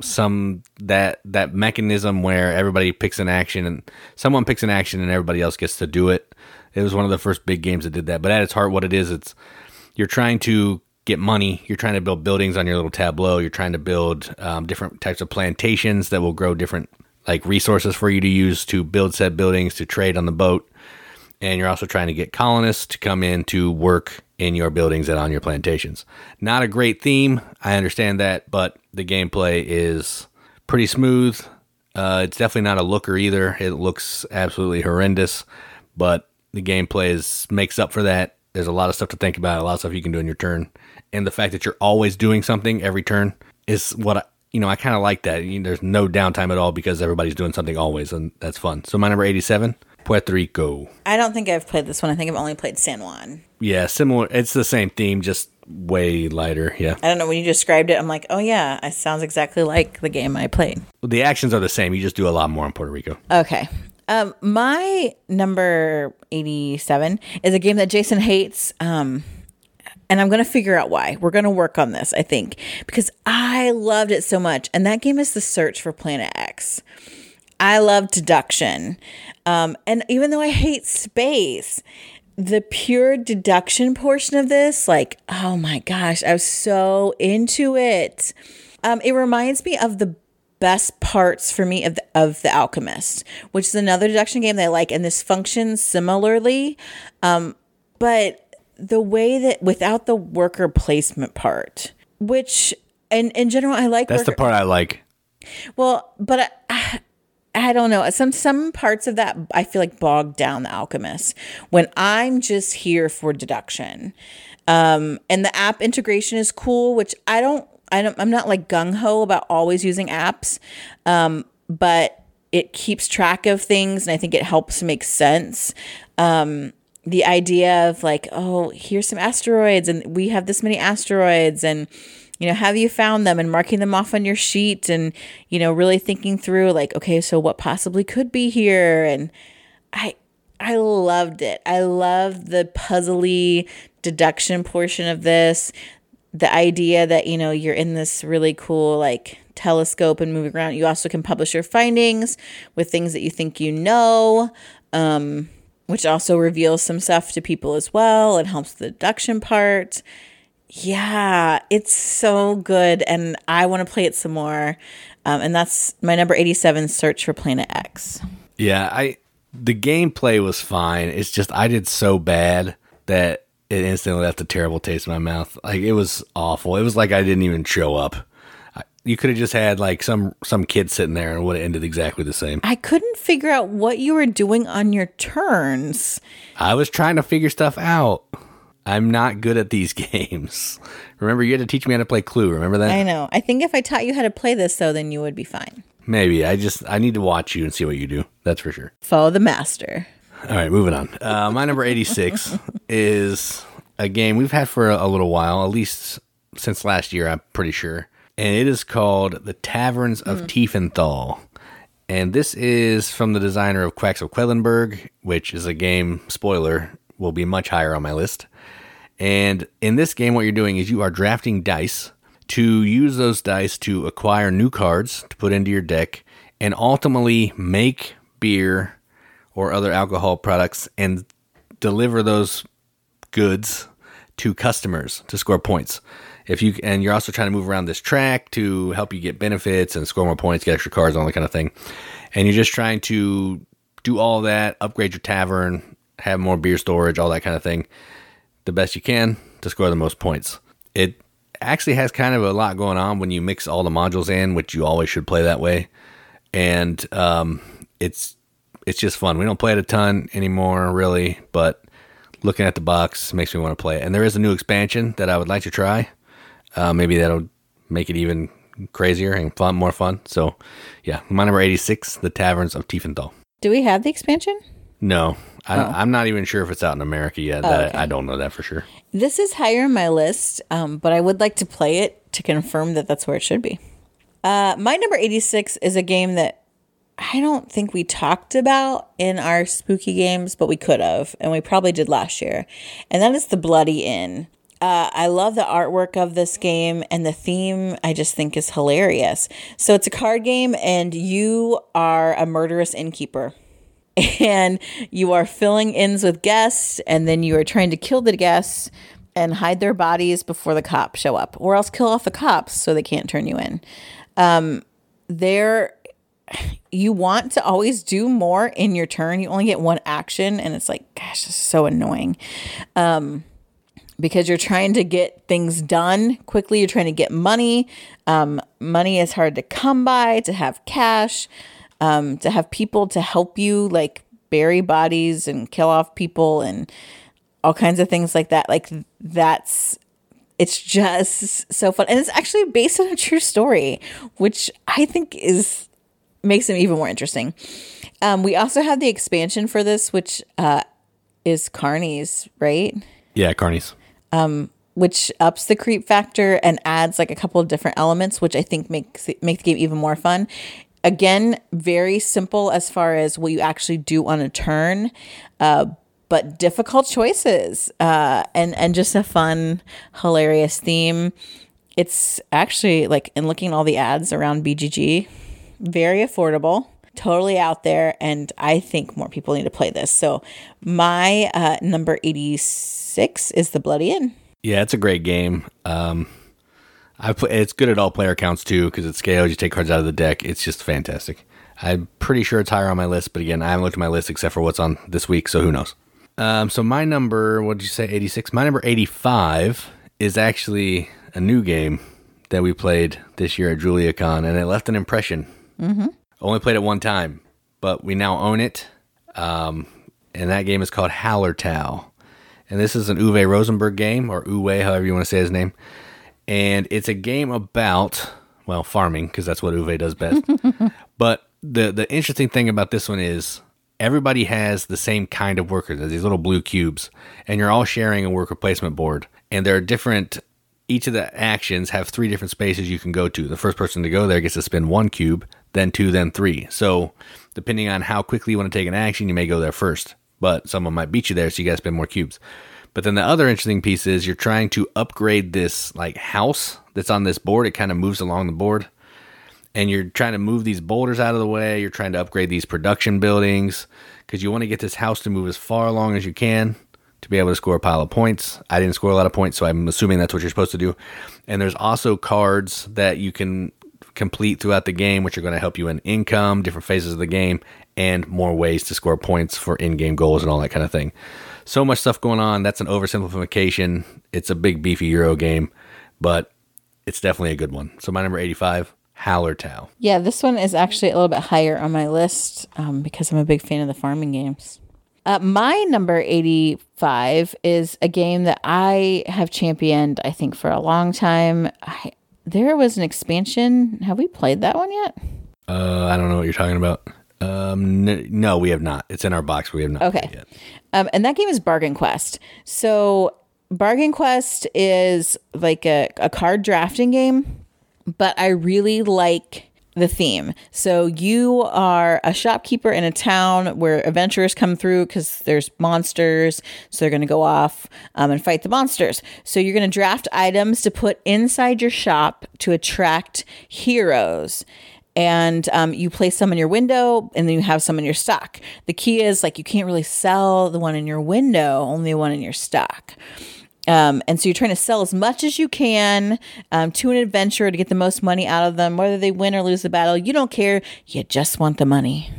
some that that mechanism where everybody picks an action and someone picks an action and everybody else gets to do it. It was one of the first big games that did that. But at its heart, what it is, it's you're trying to get money. You're trying to build buildings on your little tableau. You're trying to build um, different types of plantations that will grow different like resources for you to use to build said buildings to trade on the boat. And you're also trying to get colonists to come in to work in your buildings and on your plantations. Not a great theme, I understand that, but the gameplay is pretty smooth. Uh, it's definitely not a looker either. It looks absolutely horrendous, but the gameplay is makes up for that. There's a lot of stuff to think about, a lot of stuff you can do in your turn, and the fact that you're always doing something every turn is what I, you know. I kind of like that. You there's no downtime at all because everybody's doing something always, and that's fun. So my number 87, Puerto Rico. I don't think I've played this one. I think I've only played San Juan. Yeah, similar. It's the same theme, just way lighter. Yeah, I don't know when you described it. I'm like, oh yeah, it sounds exactly like the game I played. the actions are the same. You just do a lot more in Puerto Rico. Okay. Um, my number 87 is a game that Jason hates. Um, and I'm going to figure out why. We're going to work on this, I think, because I loved it so much. And that game is The Search for Planet X. I love deduction. Um, and even though I hate space, the pure deduction portion of this, like, oh my gosh, I was so into it. Um, it reminds me of the best parts for me of the, of the Alchemist, which is another deduction game that I like, and this functions similarly. Um, but the way that without the worker placement part, which in in general I like. That's the part I like. well, but I, I don't know. Some some parts of that I feel like bogged down the alchemist when I'm just here for deduction. Um, and the app integration is cool, which I don't. I don't. I'm not like gung ho about always using apps, um, but it keeps track of things, and I think it helps make sense. Um, the idea of like, oh, here's some asteroids, and we have this many asteroids, and you know, have you found them and marking them off on your sheet, and you know, really thinking through like, okay, so what possibly could be here, and I, I loved it. I loved the puzzly deduction portion of this. The idea that you know you're in this really cool like telescope and moving around. You also can publish your findings with things that you think you know. Um, which also reveals some stuff to people as well and helps the deduction part. Yeah, it's so good, and I want to play it some more. Um, and that's my number eighty-seven. Search for Planet X. Yeah, I the gameplay was fine. It's just I did so bad that it instantly left a terrible taste in my mouth. Like it was awful. It was like I didn't even show up. I- You could have just had like some some kid sitting there and it would have ended exactly the same. I couldn't figure out what you were doing on your turns. I was trying to figure stuff out. I'm not good at these games. Remember, you had to teach me how to play Clue. Remember that? I know. I think if I taught you how to play this, though, then you would be fine. Maybe. I just I need to watch you and see what you do. That's for sure. Follow the master. All right, moving on. Uh, my number 86 is a game we've had for a, a little while, at least since last year, I'm pretty sure. And it is called The Taverns of Tiefenthal. And this is from the designer of Quacks of Quedlinburg, which is a game, spoiler, will be much higher on my list. And in this game, what you're doing is you are drafting dice to use those dice to acquire new cards to put into your deck and ultimately make beer or other alcohol products and deliver those goods to customers to score points. If you and you're also trying to move around this track to help you get benefits and score more points, get extra cards, all that kind of thing. And you're just trying to do all that, upgrade your tavern, have more beer storage, all that kind of thing, the best you can to score the most points. It actually has kind of a lot going on when you mix all the modules in, which you always should play that way. And um, it's it's just fun. We don't play it a ton anymore, really, but looking at the box makes me want to play it. And there is a new expansion that I would like to try. Uh, maybe that'll make it even crazier and fun, more fun. So, yeah, my number eighty-six, the Taverns of Tiefenthal. Do we have the expansion? No, I, I'm not even sure if it's out in America yet. That okay. I don't know that for sure. This is higher on my list, um, but I would like to play it to confirm that that's where it should be. Uh, my number 86 is a game that I don't think we talked about in our spooky games, but we could have, and we probably did last year. And that is the Bloody Inn. Uh, I love the artwork of this game and the theme I just think is hilarious. So it's a card game, and you are a murderous innkeeper. And you are filling inns with guests, and then you are trying to kill the guests and hide their bodies before the cops show up, or else kill off the cops so they can't turn you in. Um, there, you want to always do more in your turn. You only get one action, and it's like, gosh, this is so annoying. Um, because you're trying to get things done quickly. You're trying to get money. Um, money is hard to come by, to have cash, um, to have people to help you, like bury bodies and kill off people and all kinds of things like that. Like that's it's just so fun. And it's actually based on a true story, which I think is makes them even more interesting. Um, we also have the expansion for this, which uh, is Carnies, right? Yeah, Carnies. Which ups the creep factor and adds like a couple of different elements, which I think makes it, make the game even more fun. Again, very simple as far as what you actually do on a turn, uh, but difficult choices uh, and and just a fun, hilarious theme. It's actually like in looking at all the ads around BGG, very affordable, totally out there, and I think more people need to play this. So my uh, number eighty six is the Bloody Inn. Yeah, it's a great game. Um, I play, it's good at all player counts too because it scales. You take cards out of the deck. It's just fantastic. I'm pretty sure it's higher on my list, but again, I haven't looked at my list except for what's on this week, so who knows? Um, so my number, what did you say, 86? My number 85 is actually a new game that we played this year at JuliaCon, and it left an impression. Mm-hmm. Only played it one time, but we now own it. Um, and that game is called Hallertau. And this is an Uwe Rosenberg game, or Uwe, however you want to say his name. And it's a game about, well, farming, because that's what Uwe does best. but the, the interesting thing about this one is everybody has the same kind of workers, these little blue cubes, and you're all sharing a worker placement board. And there are different, each of the actions have three different spaces you can go to. The first person to go there gets to spin one cube, then two, then three. So depending on how quickly you want to take an action, you may go there first, but someone might beat you there, so you got to spend more cubes. But then the other interesting piece is you're trying to upgrade this like house that's on this board. It kind of moves along the board and you're trying to move these boulders out of the way. You're trying to upgrade these production buildings because you want to get this house to move as far along as you can to be able to score a pile of points. I didn't score a lot of points, so I'm assuming that's what you're supposed to do. And there's also cards that you can complete throughout the game, which are going to help you in income, different phases of the game, and more ways to score points for in game goals and all that kind of thing. So much stuff going on. That's an oversimplification. It's a big, beefy Euro game, but it's definitely a good one. So, my number 85, Hallertau. Yeah, this one is actually a little bit higher on my list um, because I'm a big fan of the farming games. Uh, my number 85 is a game that I have championed, I think, for a long time. I, there was an expansion. Have we played that one yet? Uh, I don't know what you're talking about. Um, n- no, we have not. It's in our box. We have not. Okay. Yet. Um, and that game is Bargain Quest. So, Bargain Quest is like a, a card drafting game, but I really like the theme. So, you are a shopkeeper in a town where adventurers come through because there's monsters. So, they're going to go off um, and fight the monsters. So, you're going to draft items to put inside your shop to attract heroes and um, you place some in your window and then you have some in your stock. The key is like you can't really sell the one in your window, only one in your stock. Um, and so you're trying to sell as much as you can um, to an adventurer to get the most money out of them, whether they win or lose the battle. You don't care. You just want the money.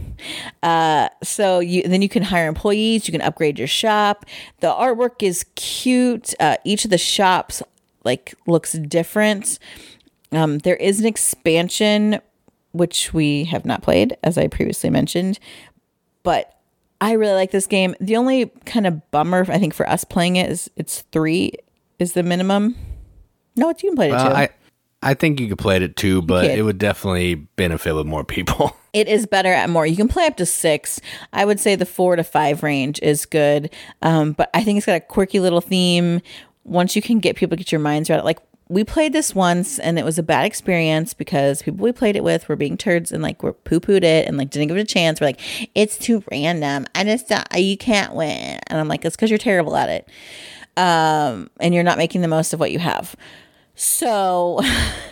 Uh, so you then you can hire employees. You can upgrade your shop. The artwork is cute. Uh, each of the shops like looks different. Um, there is an expansion which we have not played, as I previously mentioned. But I really like this game. The only kind of bummer, I think, for us playing it is it's three is the minimum. No, it's you can play it too. I, I think you could play it too, but it would definitely benefit with more people. it is better at more. You can play up to six. I would say the four to five range is good. Um, but I think it's got a quirky little theme. Once you can get people to get your minds around it, like we played this once and it was a bad experience because people we played it with were being turds and like were poo pooed it and like didn't give it a chance. We're like, it's too random. I just, uh, you can't win. And I'm like, it's because you're terrible at it. Um, and you're not making the most of what you have. So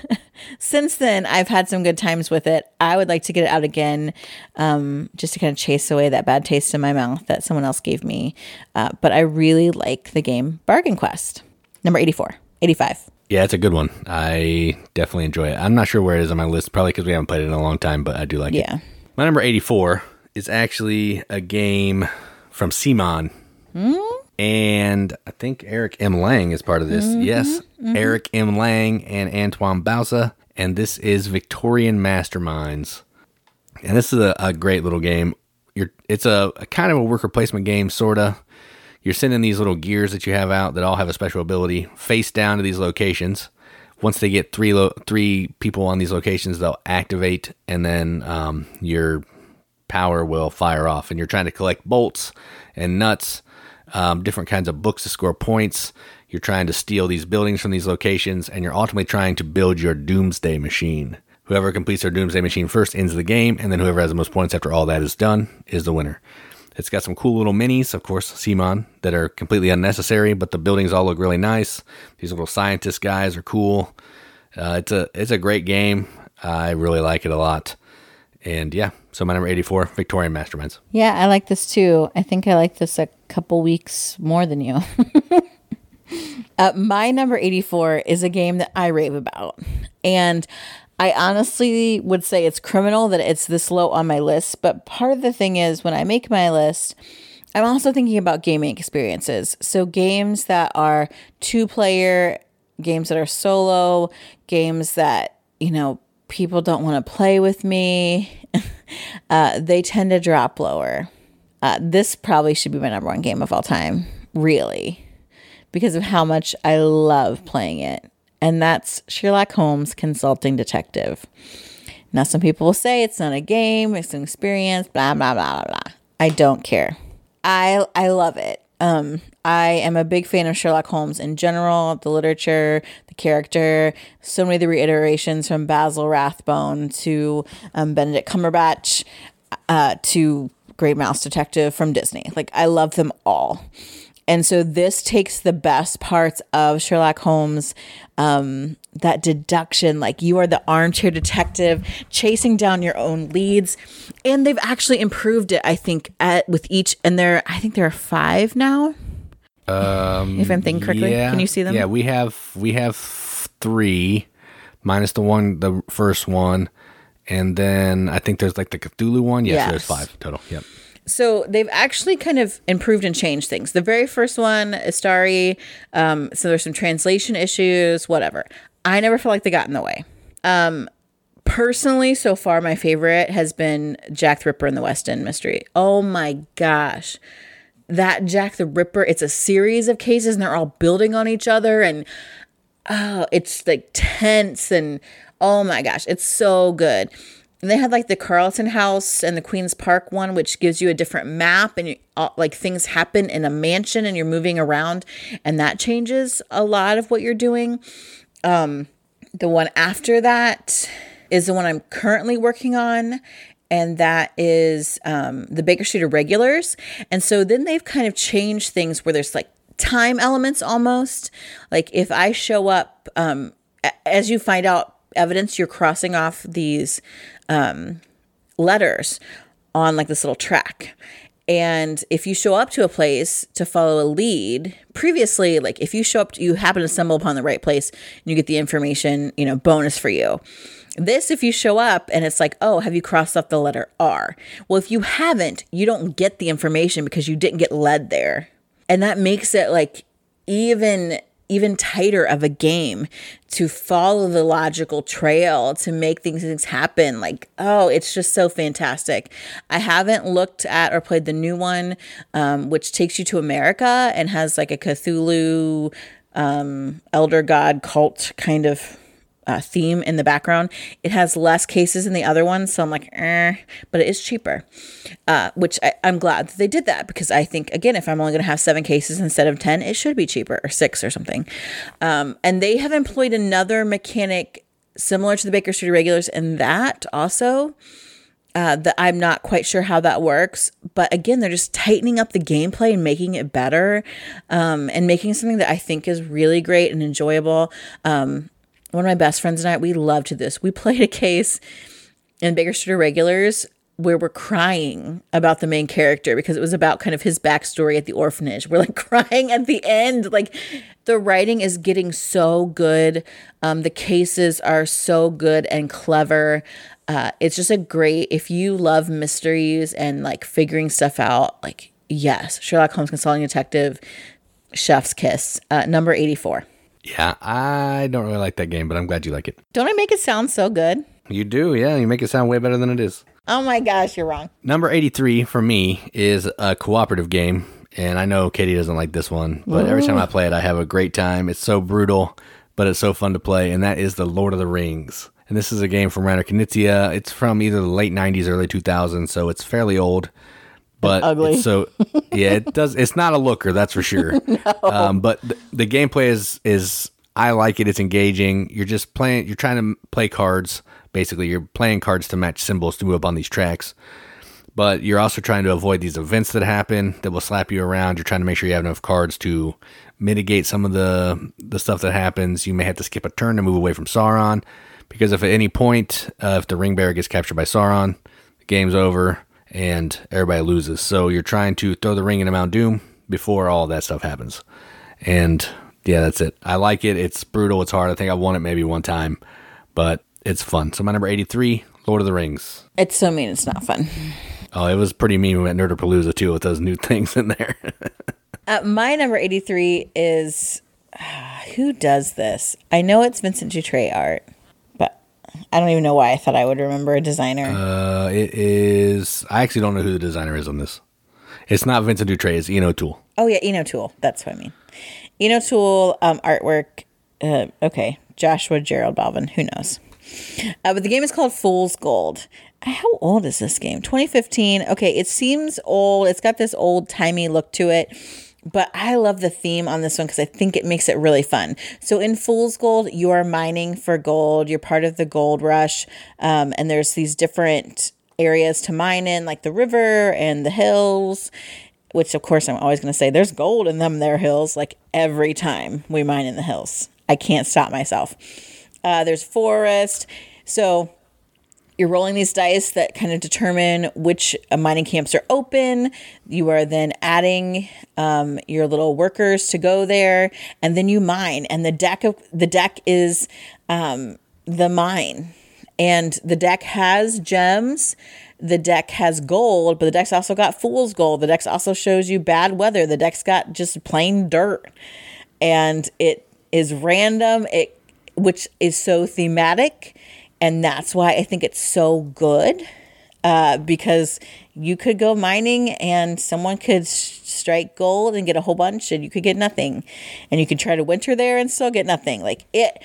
since then, I've had some good times with it. I would like to get it out again um, just to kind of chase away that bad taste in my mouth that someone else gave me. Uh, but I really like the game Bargain Quest, number 84, 85. Yeah, it's a good one. I definitely enjoy it. I'm not sure where it is on my list, probably because we haven't played it in a long time, but I do like it. Yeah. My number 84 is actually a game from CMON. Hmm? And I think Eric M. Lang is part of this. Mm-hmm, yes, mm-hmm. Eric M. Lang and Antoine Bauza. And this is Victorian Masterminds. And this is a, a great little game. You're, it's a, a kind of a worker placement game, sort of. You're sending these little gears that you have out that all have a special ability face down to these locations. Once they get three lo- three people on these locations, they'll activate, and then um, your power will fire off. And you're trying to collect bolts and nuts, um, different kinds of books to score points. You're trying to steal these buildings from these locations, and you're ultimately trying to build your doomsday machine. Whoever completes their doomsday machine first ends the game, and then whoever has the most points after all that is done is the winner. It's got some cool little minis, of course, CMON, that are completely unnecessary, but the buildings all look really nice. These little scientist guys are cool. Uh, it's a it's a great game. I really like it a lot. And yeah, so my number 84, Victorian Masterminds. Yeah, I like this too. I think I like this a couple weeks more than you. uh, my number 84 is a game that I rave about. And I honestly would say it's criminal that it's this low on my list. But part of the thing is, when I make my list, I'm also thinking about gaming experiences. So, games that are two player, games that are solo, games that, you know, people don't want to play with me, uh, they tend to drop lower. Uh, this probably should be my number one game of all time, really, because of how much I love playing it. And that's Sherlock Holmes Consulting Detective. Now, some people will say it's not a game, it's an experience, blah, blah, blah, blah, blah. I don't care. I, I love it. Um, I am a big fan of Sherlock Holmes in general, the literature, the character, so many of the reiterations from Basil Rathbone to um, Benedict Cumberbatch uh, to Great Mouse Detective from Disney. Like, I love them all. And so this takes the best parts of Sherlock Holmes, um, that deduction, like you are the armchair detective chasing down your own leads. And they've actually improved it, I think, at with each and there I think there are five now. Um, if I'm thinking correctly. yeah. Can you see them? Yeah, we have we have three, minus the one, the first one, and then I think there's like the Cthulhu one. Yes, Yes. there's five total. Yep. So they've actually kind of improved and changed things. The very first one, Ystari, um, so there's some translation issues, whatever. I never felt like they got in the way. Um, personally, so far, my favorite has been Jack the Ripper in the West End Mystery. Oh my gosh. That Jack the Ripper, it's a series of cases and they're all building on each other and oh, it's like tense and oh my gosh, it's so good. And they had like the Carlton House and the Queen's Park one, which gives you a different map and you, like things happen in a mansion and you're moving around, and that changes a lot of what you're doing. Um, the one after that is the one I'm currently working on, and that is um, the Baker Street Irregulars. And so then they've kind of changed things where there's like time elements almost. Like if I show up, um, as you find out evidence, you're crossing off these um, letters on like this little track. And if you show up to a place to follow a lead, previously, like if you show up, to, you happen to stumble upon the right place and you get the information, you know, bonus for you. This, if you show up and it's like, oh, have you crossed off the letter R? Well, if you haven't, you don't get the information because you didn't get led there. And that makes it like even even tighter of a game to follow the logical trail to make things, things happen. Like oh it's just so fantastic. I haven't looked at or played the new one um, which takes you to america and has like a cthulhu um, elder god cult kind of uh, theme in the background. It has less cases than the other ones, so I'm like, eh, but it is cheaper, uh, which I, am glad that they did that because I think again, if I'm only going to have seven cases instead of ten, it should be cheaper or six or something. Um, and they have employed another mechanic similar to the Baker Street regulars in that also. Uh, that I'm not quite sure how that works. But again, they're just tightening up the gameplay and making it better um, and making something that I think is really great and enjoyable. Um, one of my best friends and I, we loved this. We played a case in Baker Street Regulars where we're crying about the main character because it was about kind of his backstory at the orphanage. We're like crying at the end. Like the writing is getting so good. Um, the cases are so good and clever. Uh, it's just a great if you love mysteries and like figuring stuff out. Like yes, Sherlock Holmes Consulting Detective, Chef's Kiss, uh, number eighty four. Yeah, I don't really like that game, but I'm glad you like it. Don't I make it sound so good? You do, yeah. You make it sound way better than it is. Oh my gosh, you're wrong. Number 83 for me is a cooperative game. And I know Katie doesn't like this one, but Ooh. every time I play it, I have a great time. It's so brutal, but it's so fun to play. And that is The Lord of the Rings and this is a game from Reiner Knizia. It's from either the late '90s, early 2000s, so it's fairly old. But ugly. so yeah, it does. It's not a looker, that's for sure. no. um, but the, the gameplay is is I like it. It's engaging. You're just playing. You're trying to play cards. Basically, you're playing cards to match symbols to move up on these tracks. But you're also trying to avoid these events that happen that will slap you around. You're trying to make sure you have enough cards to mitigate some of the the stuff that happens. You may have to skip a turn to move away from Sauron because if at any point uh, if the ring bearer gets captured by Sauron, the game's over and everybody loses. So you're trying to throw the ring into Mount Doom before all that stuff happens. And yeah, that's it. I like it. It's brutal. It's hard. I think I won it maybe one time, but it's fun. So my number 83, Lord of the Rings. It's so mean. It's not fun. Oh, it was pretty mean we at Nerdapalooza too with those new things in there. uh, my number 83 is uh, who does this? I know it's Vincent Dutrait art. I don't even know why I thought I would remember a designer. Uh, it is. I actually don't know who the designer is on this. It's not Vincent Dutrait. It's Ian O'Toole. Oh yeah, Ian O'Toole. That's what I mean. Ian O'Toole um, artwork. Uh, okay, Joshua Gerald Balvin. Who knows? Uh, but the game is called Fool's Gold. How old is this game? 2015. Okay, it seems old. It's got this old timey look to it but I love the theme on this one because I think it makes it really fun. So in Fool's Gold, you are mining for gold. You're part of the gold rush, um, and there's these different areas to mine in, like the river and the hills. Which, of course, I'm always going to say there's gold in them there hills. Like every time we mine in the hills, I can't stop myself. Uh, there's forest. So you're rolling these dice that kind of determine which uh, mining camps are open. You are then adding um, your little workers to go there, and then you mine. And the deck of the deck is um, the mine, and the deck has gems. The deck has gold, but the deck's also got fool's gold. The deck also shows you bad weather. The deck's got just plain dirt, and it is random. It which is so thematic and that's why I think it's so good uh, because you could go mining and someone could strike gold and get a whole bunch, and you could get nothing. And you could try to winter there and still get nothing. Like it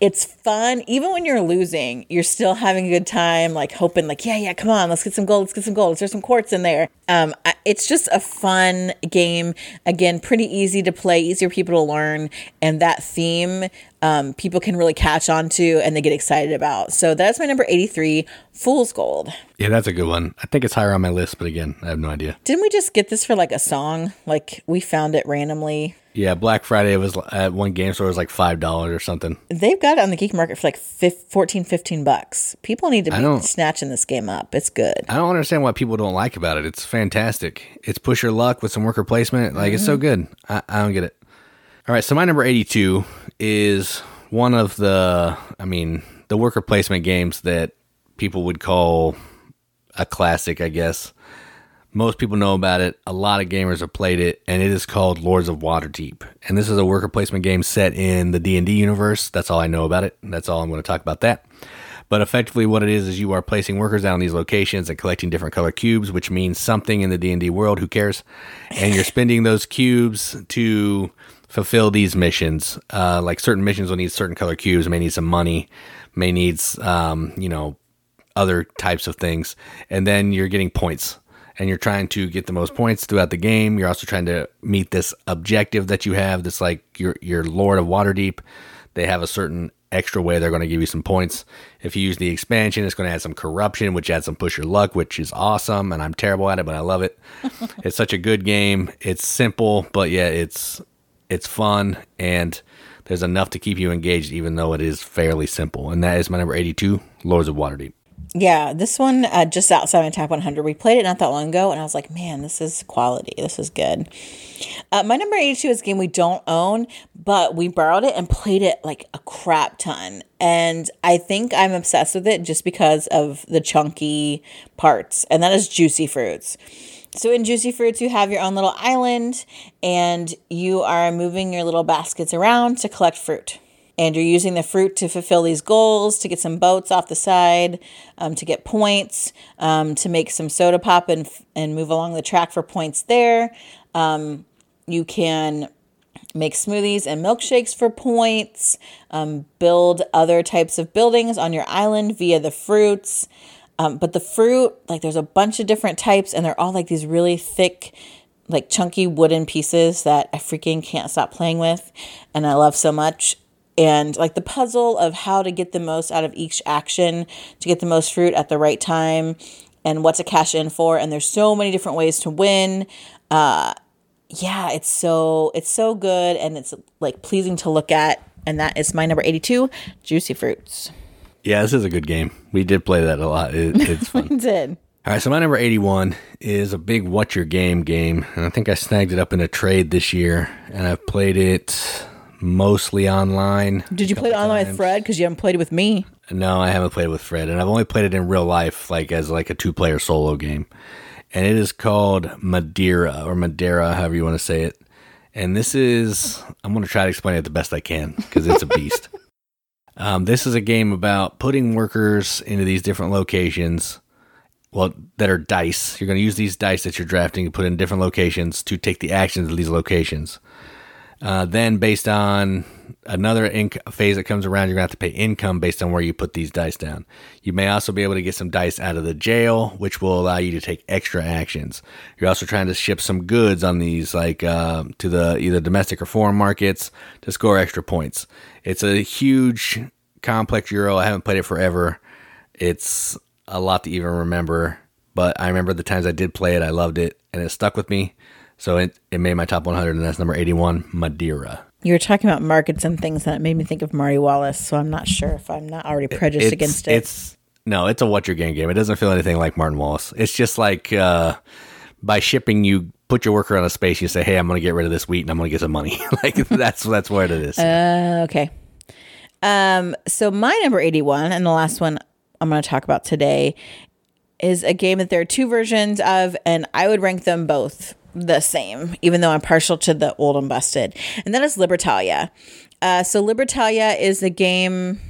it's fun. Even when you're losing you're still having a good time like hoping like yeah yeah come on let's get some gold let's get some gold let's throw some quartz in there? Um, it's just a fun game. Again pretty easy to play easier people to learn and that theme um, people can really catch on to and they get excited about. So that's my number 83 fool's gold. Yeah that's a good one. I think it's higher on my list but again i have no idea. Didn't we just get this for like a song? Like we found it randomly yeah, Black Friday was at one game store was like five dollars or something. They've got it on the geek market for like 14, 15 bucks. People need to be snatching this game up. It's good. I don't understand why people don't like about it. It's fantastic. It's push your luck with some worker placement. Like mm-hmm. it's so mm-hmm. good. I, I don't get it. All right, so my number eighty-two is one of the, I mean, the worker placement games that people would call a classic, I guess. Most people know about it. A lot of gamers have played it, and it is called Lords of Waterdeep. And this is a worker placement game set in the D and D universe. That's all I know about it. That's all I'm going to talk about that. But effectively, what it is is you are placing workers down these locations and collecting different color cubes, which means something in the D and D world. Who cares? And you're spending those cubes to fulfill these missions. Uh, like certain missions will need certain color cubes, may need some money, may needs um, you know other types of things, and then you're getting points. And you're trying to get the most points throughout the game. You're also trying to meet this objective that you have. That's like your your Lord of Waterdeep. They have a certain extra way they're going to give you some points. If you use the expansion, it's going to add some corruption, which adds some push your luck, which is awesome. And I'm terrible at it, but I love it. it's such a good game. It's simple, but yeah, it's it's fun and there's enough to keep you engaged, even though it is fairly simple. And that is my number 82, Lords of Waterdeep. Yeah, this one uh, just outside my top 100. We played it not that long ago, and I was like, man, this is quality. This is good. Uh, my number 82 is a game we don't own, but we borrowed it and played it like a crap ton. And I think I'm obsessed with it just because of the chunky parts, and that is Juicy Fruits. So in Juicy Fruits, you have your own little island, and you are moving your little baskets around to collect fruit and you're using the fruit to fulfill these goals to get some boats off the side um, to get points um, to make some soda pop and, and move along the track for points there. Um, you can make smoothies and milkshakes for points um, build other types of buildings on your island via the fruits. Um, but the fruit like there's a bunch of different types and they're all like these really thick like chunky wooden pieces that I freaking can't stop playing with and I love so much and like the puzzle of how to get the most out of each action to get the most fruit at the right time and what to cash in for and there's so many different ways to win. Uh yeah it's so it's so good and it's like pleasing to look at and that is my number 82 juicy fruits. Yeah this is a good game. We did play that a lot. It, it's fun. We did. All right so my number 81 is a big what's your game game and i think i snagged it up in a trade this year and i've played it mostly online. Did you play it online times. with Fred? Because you haven't played it with me. No, I haven't played with Fred, and I've only played it in real life, like as like a two-player solo game. And it is called Madeira or Madeira, however you want to say it. And this is I'm going to try to explain it the best I can because it's a beast. um, this is a game about putting workers into these different locations. Well, that are dice. You're going to use these dice that you're drafting to put in different locations to take the actions of these locations. Uh, then, based on another inc- phase that comes around, you're going to have to pay income based on where you put these dice down. You may also be able to get some dice out of the jail, which will allow you to take extra actions. You're also trying to ship some goods on these, like uh, to the either domestic or foreign markets, to score extra points. It's a huge, complex euro. I haven't played it forever. It's a lot to even remember, but I remember the times I did play it. I loved it, and it stuck with me. So it, it made my top 100, and that's number 81, Madeira. You were talking about markets and things that made me think of Marty Wallace, so I'm not sure if I'm not already prejudiced it's, against it. It's no, it's a what your game game. It doesn't feel anything like Martin Wallace. It's just like uh, by shipping, you put your worker on a space. You say, "Hey, I'm going to get rid of this wheat, and I'm going to get some money." like that's that's what it is. Uh, okay. Um. So my number 81, and the last one I'm going to talk about today, is a game that there are two versions of, and I would rank them both the same, even though I'm partial to the old and busted. And then it's Libertalia. Uh, so Libertalia is a game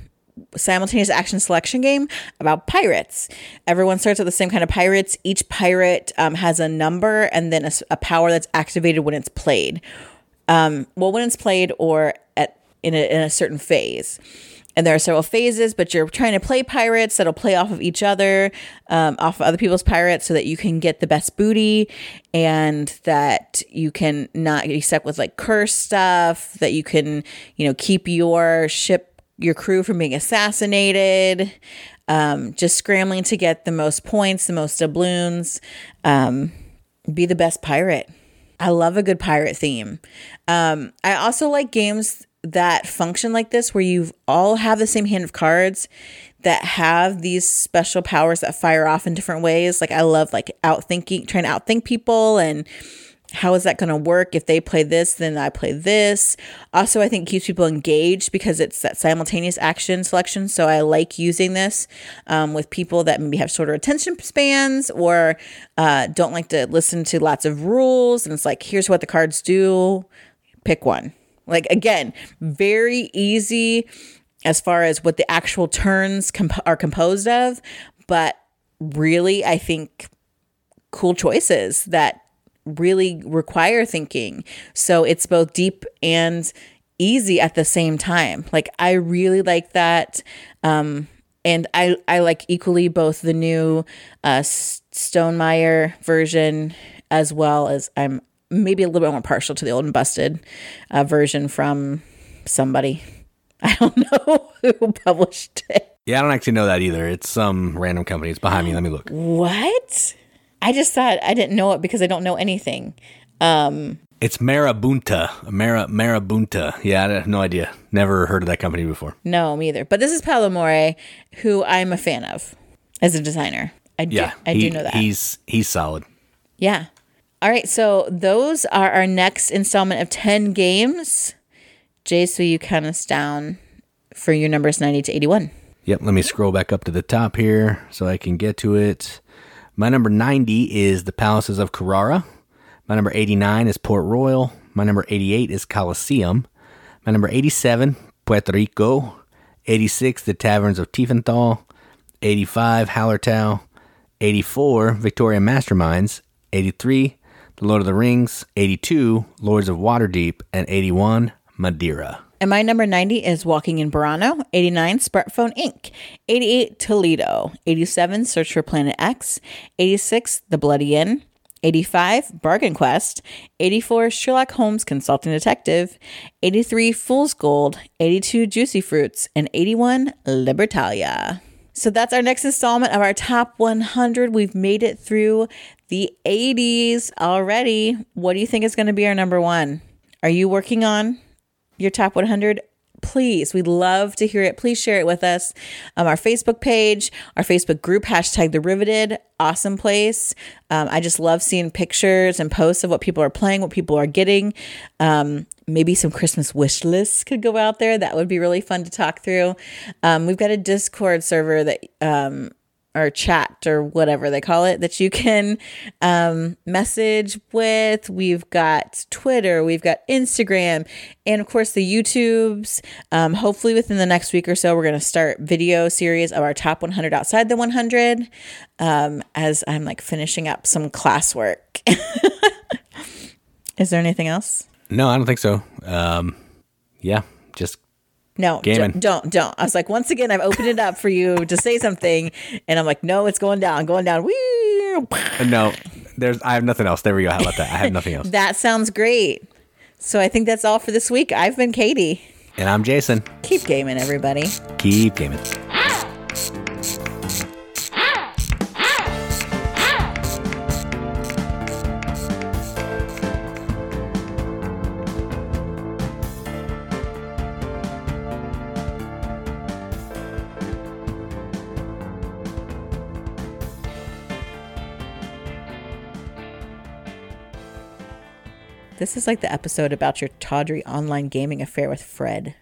simultaneous action selection game about pirates. Everyone starts with the same kind of pirates. Each pirate um, has a number and then a, a, power that's activated when it's played. Um, well, when it's played or at in a, in a certain phase and there are several phases, but you're trying to play pirates that'll play off of each other, um, off of other people's pirates, so that you can get the best booty and that you can not be stuck with like curse stuff, that you can, you know, keep your ship, your crew from being assassinated, um, just scrambling to get the most points, the most doubloons, um, be the best pirate. I love a good pirate theme. Um, I also like games that function like this where you all have the same hand of cards that have these special powers that fire off in different ways. Like I love like outthinking, trying to outthink people and how is that going to work? If they play this then i play this. Also i think keeps people engaged because it's that simultaneous action selection. So i like using this um, with people that maybe have shorter attention spans or uh, don't like to listen to lots of rules. And it's like here's what the cards do. Pick one like again, very easy as far as what the actual turns comp- are composed of, but really, I think cool choices that really require thinking. So it's both deep and easy at the same time. Like I really like that. Um, and I, I like equally both the new uh, Stonemaier version as well as I'm maybe a little bit more partial to the old and busted uh, version from somebody. I don't know who published it. Yeah, I don't actually know that either. It's some random company. It's behind me. Let me look. What? I just thought I didn't know it because I don't know anything. Um, it's Marabunta. Mara Marabunta. Yeah, I have no idea. Never heard of that company before. No, me either. But this is Paolo Mori, who I'm a fan of as a designer. I do, yeah, I he, do know that. He's he's solid. Yeah. All right, so those are our next installment of 10 games. Jace, will you count us down for your numbers 90 to 81? Yep, let me scroll back up to the top here so I can get to it. My number 90 is the Palaces of Carrara. My number 89 is Port Royal. My number 88 is Colosseum. My number 87, Puerto Rico. 86, the Taverns of Tiefenthal. 85, Hallertau. 84, Victorian Masterminds. 83, The Lord of the Rings. 82, Lords of Waterdeep. And 81, Madeira. And my number 90 is Walking in Burano, 89 Smartphone Inc., 88 Toledo, 87 Search for Planet X, 86 The Bloody Inn, 85 Bargain Quest, 84 Sherlock Holmes Consulting Detective, 83 Fool's Gold, 82 Juicy Fruits, and 81 Libertalia. So that's our next installment of our top 100. We've made it through the 80s already. What do you think is going to be our number one? Are you working on your top 100 please we'd love to hear it please share it with us um, our facebook page our facebook group hashtag the riveted awesome place um, i just love seeing pictures and posts of what people are playing what people are getting um, maybe some christmas wish lists could go out there that would be really fun to talk through um, we've got a discord server that um, or chat or whatever they call it that you can um, message with. We've got Twitter, we've got Instagram, and of course the YouTubes. Um, hopefully, within the next week or so, we're going to start video series of our top 100 outside the 100 um, as I'm like finishing up some classwork. Is there anything else? No, I don't think so. Um, yeah, just no, Gaming. don't, don't. I was like, once again, I've opened it up for you to say something, and I'm like, no, it's going down, going down. Woo! no, there's. I have nothing else. There we go. How about that? I have nothing else. That sounds great. So I think that's all for this week. I've been Katie. And I'm Jason. Keep gaming, everybody. Keep gaming. This is like the episode about your tawdry online gaming affair with Fred.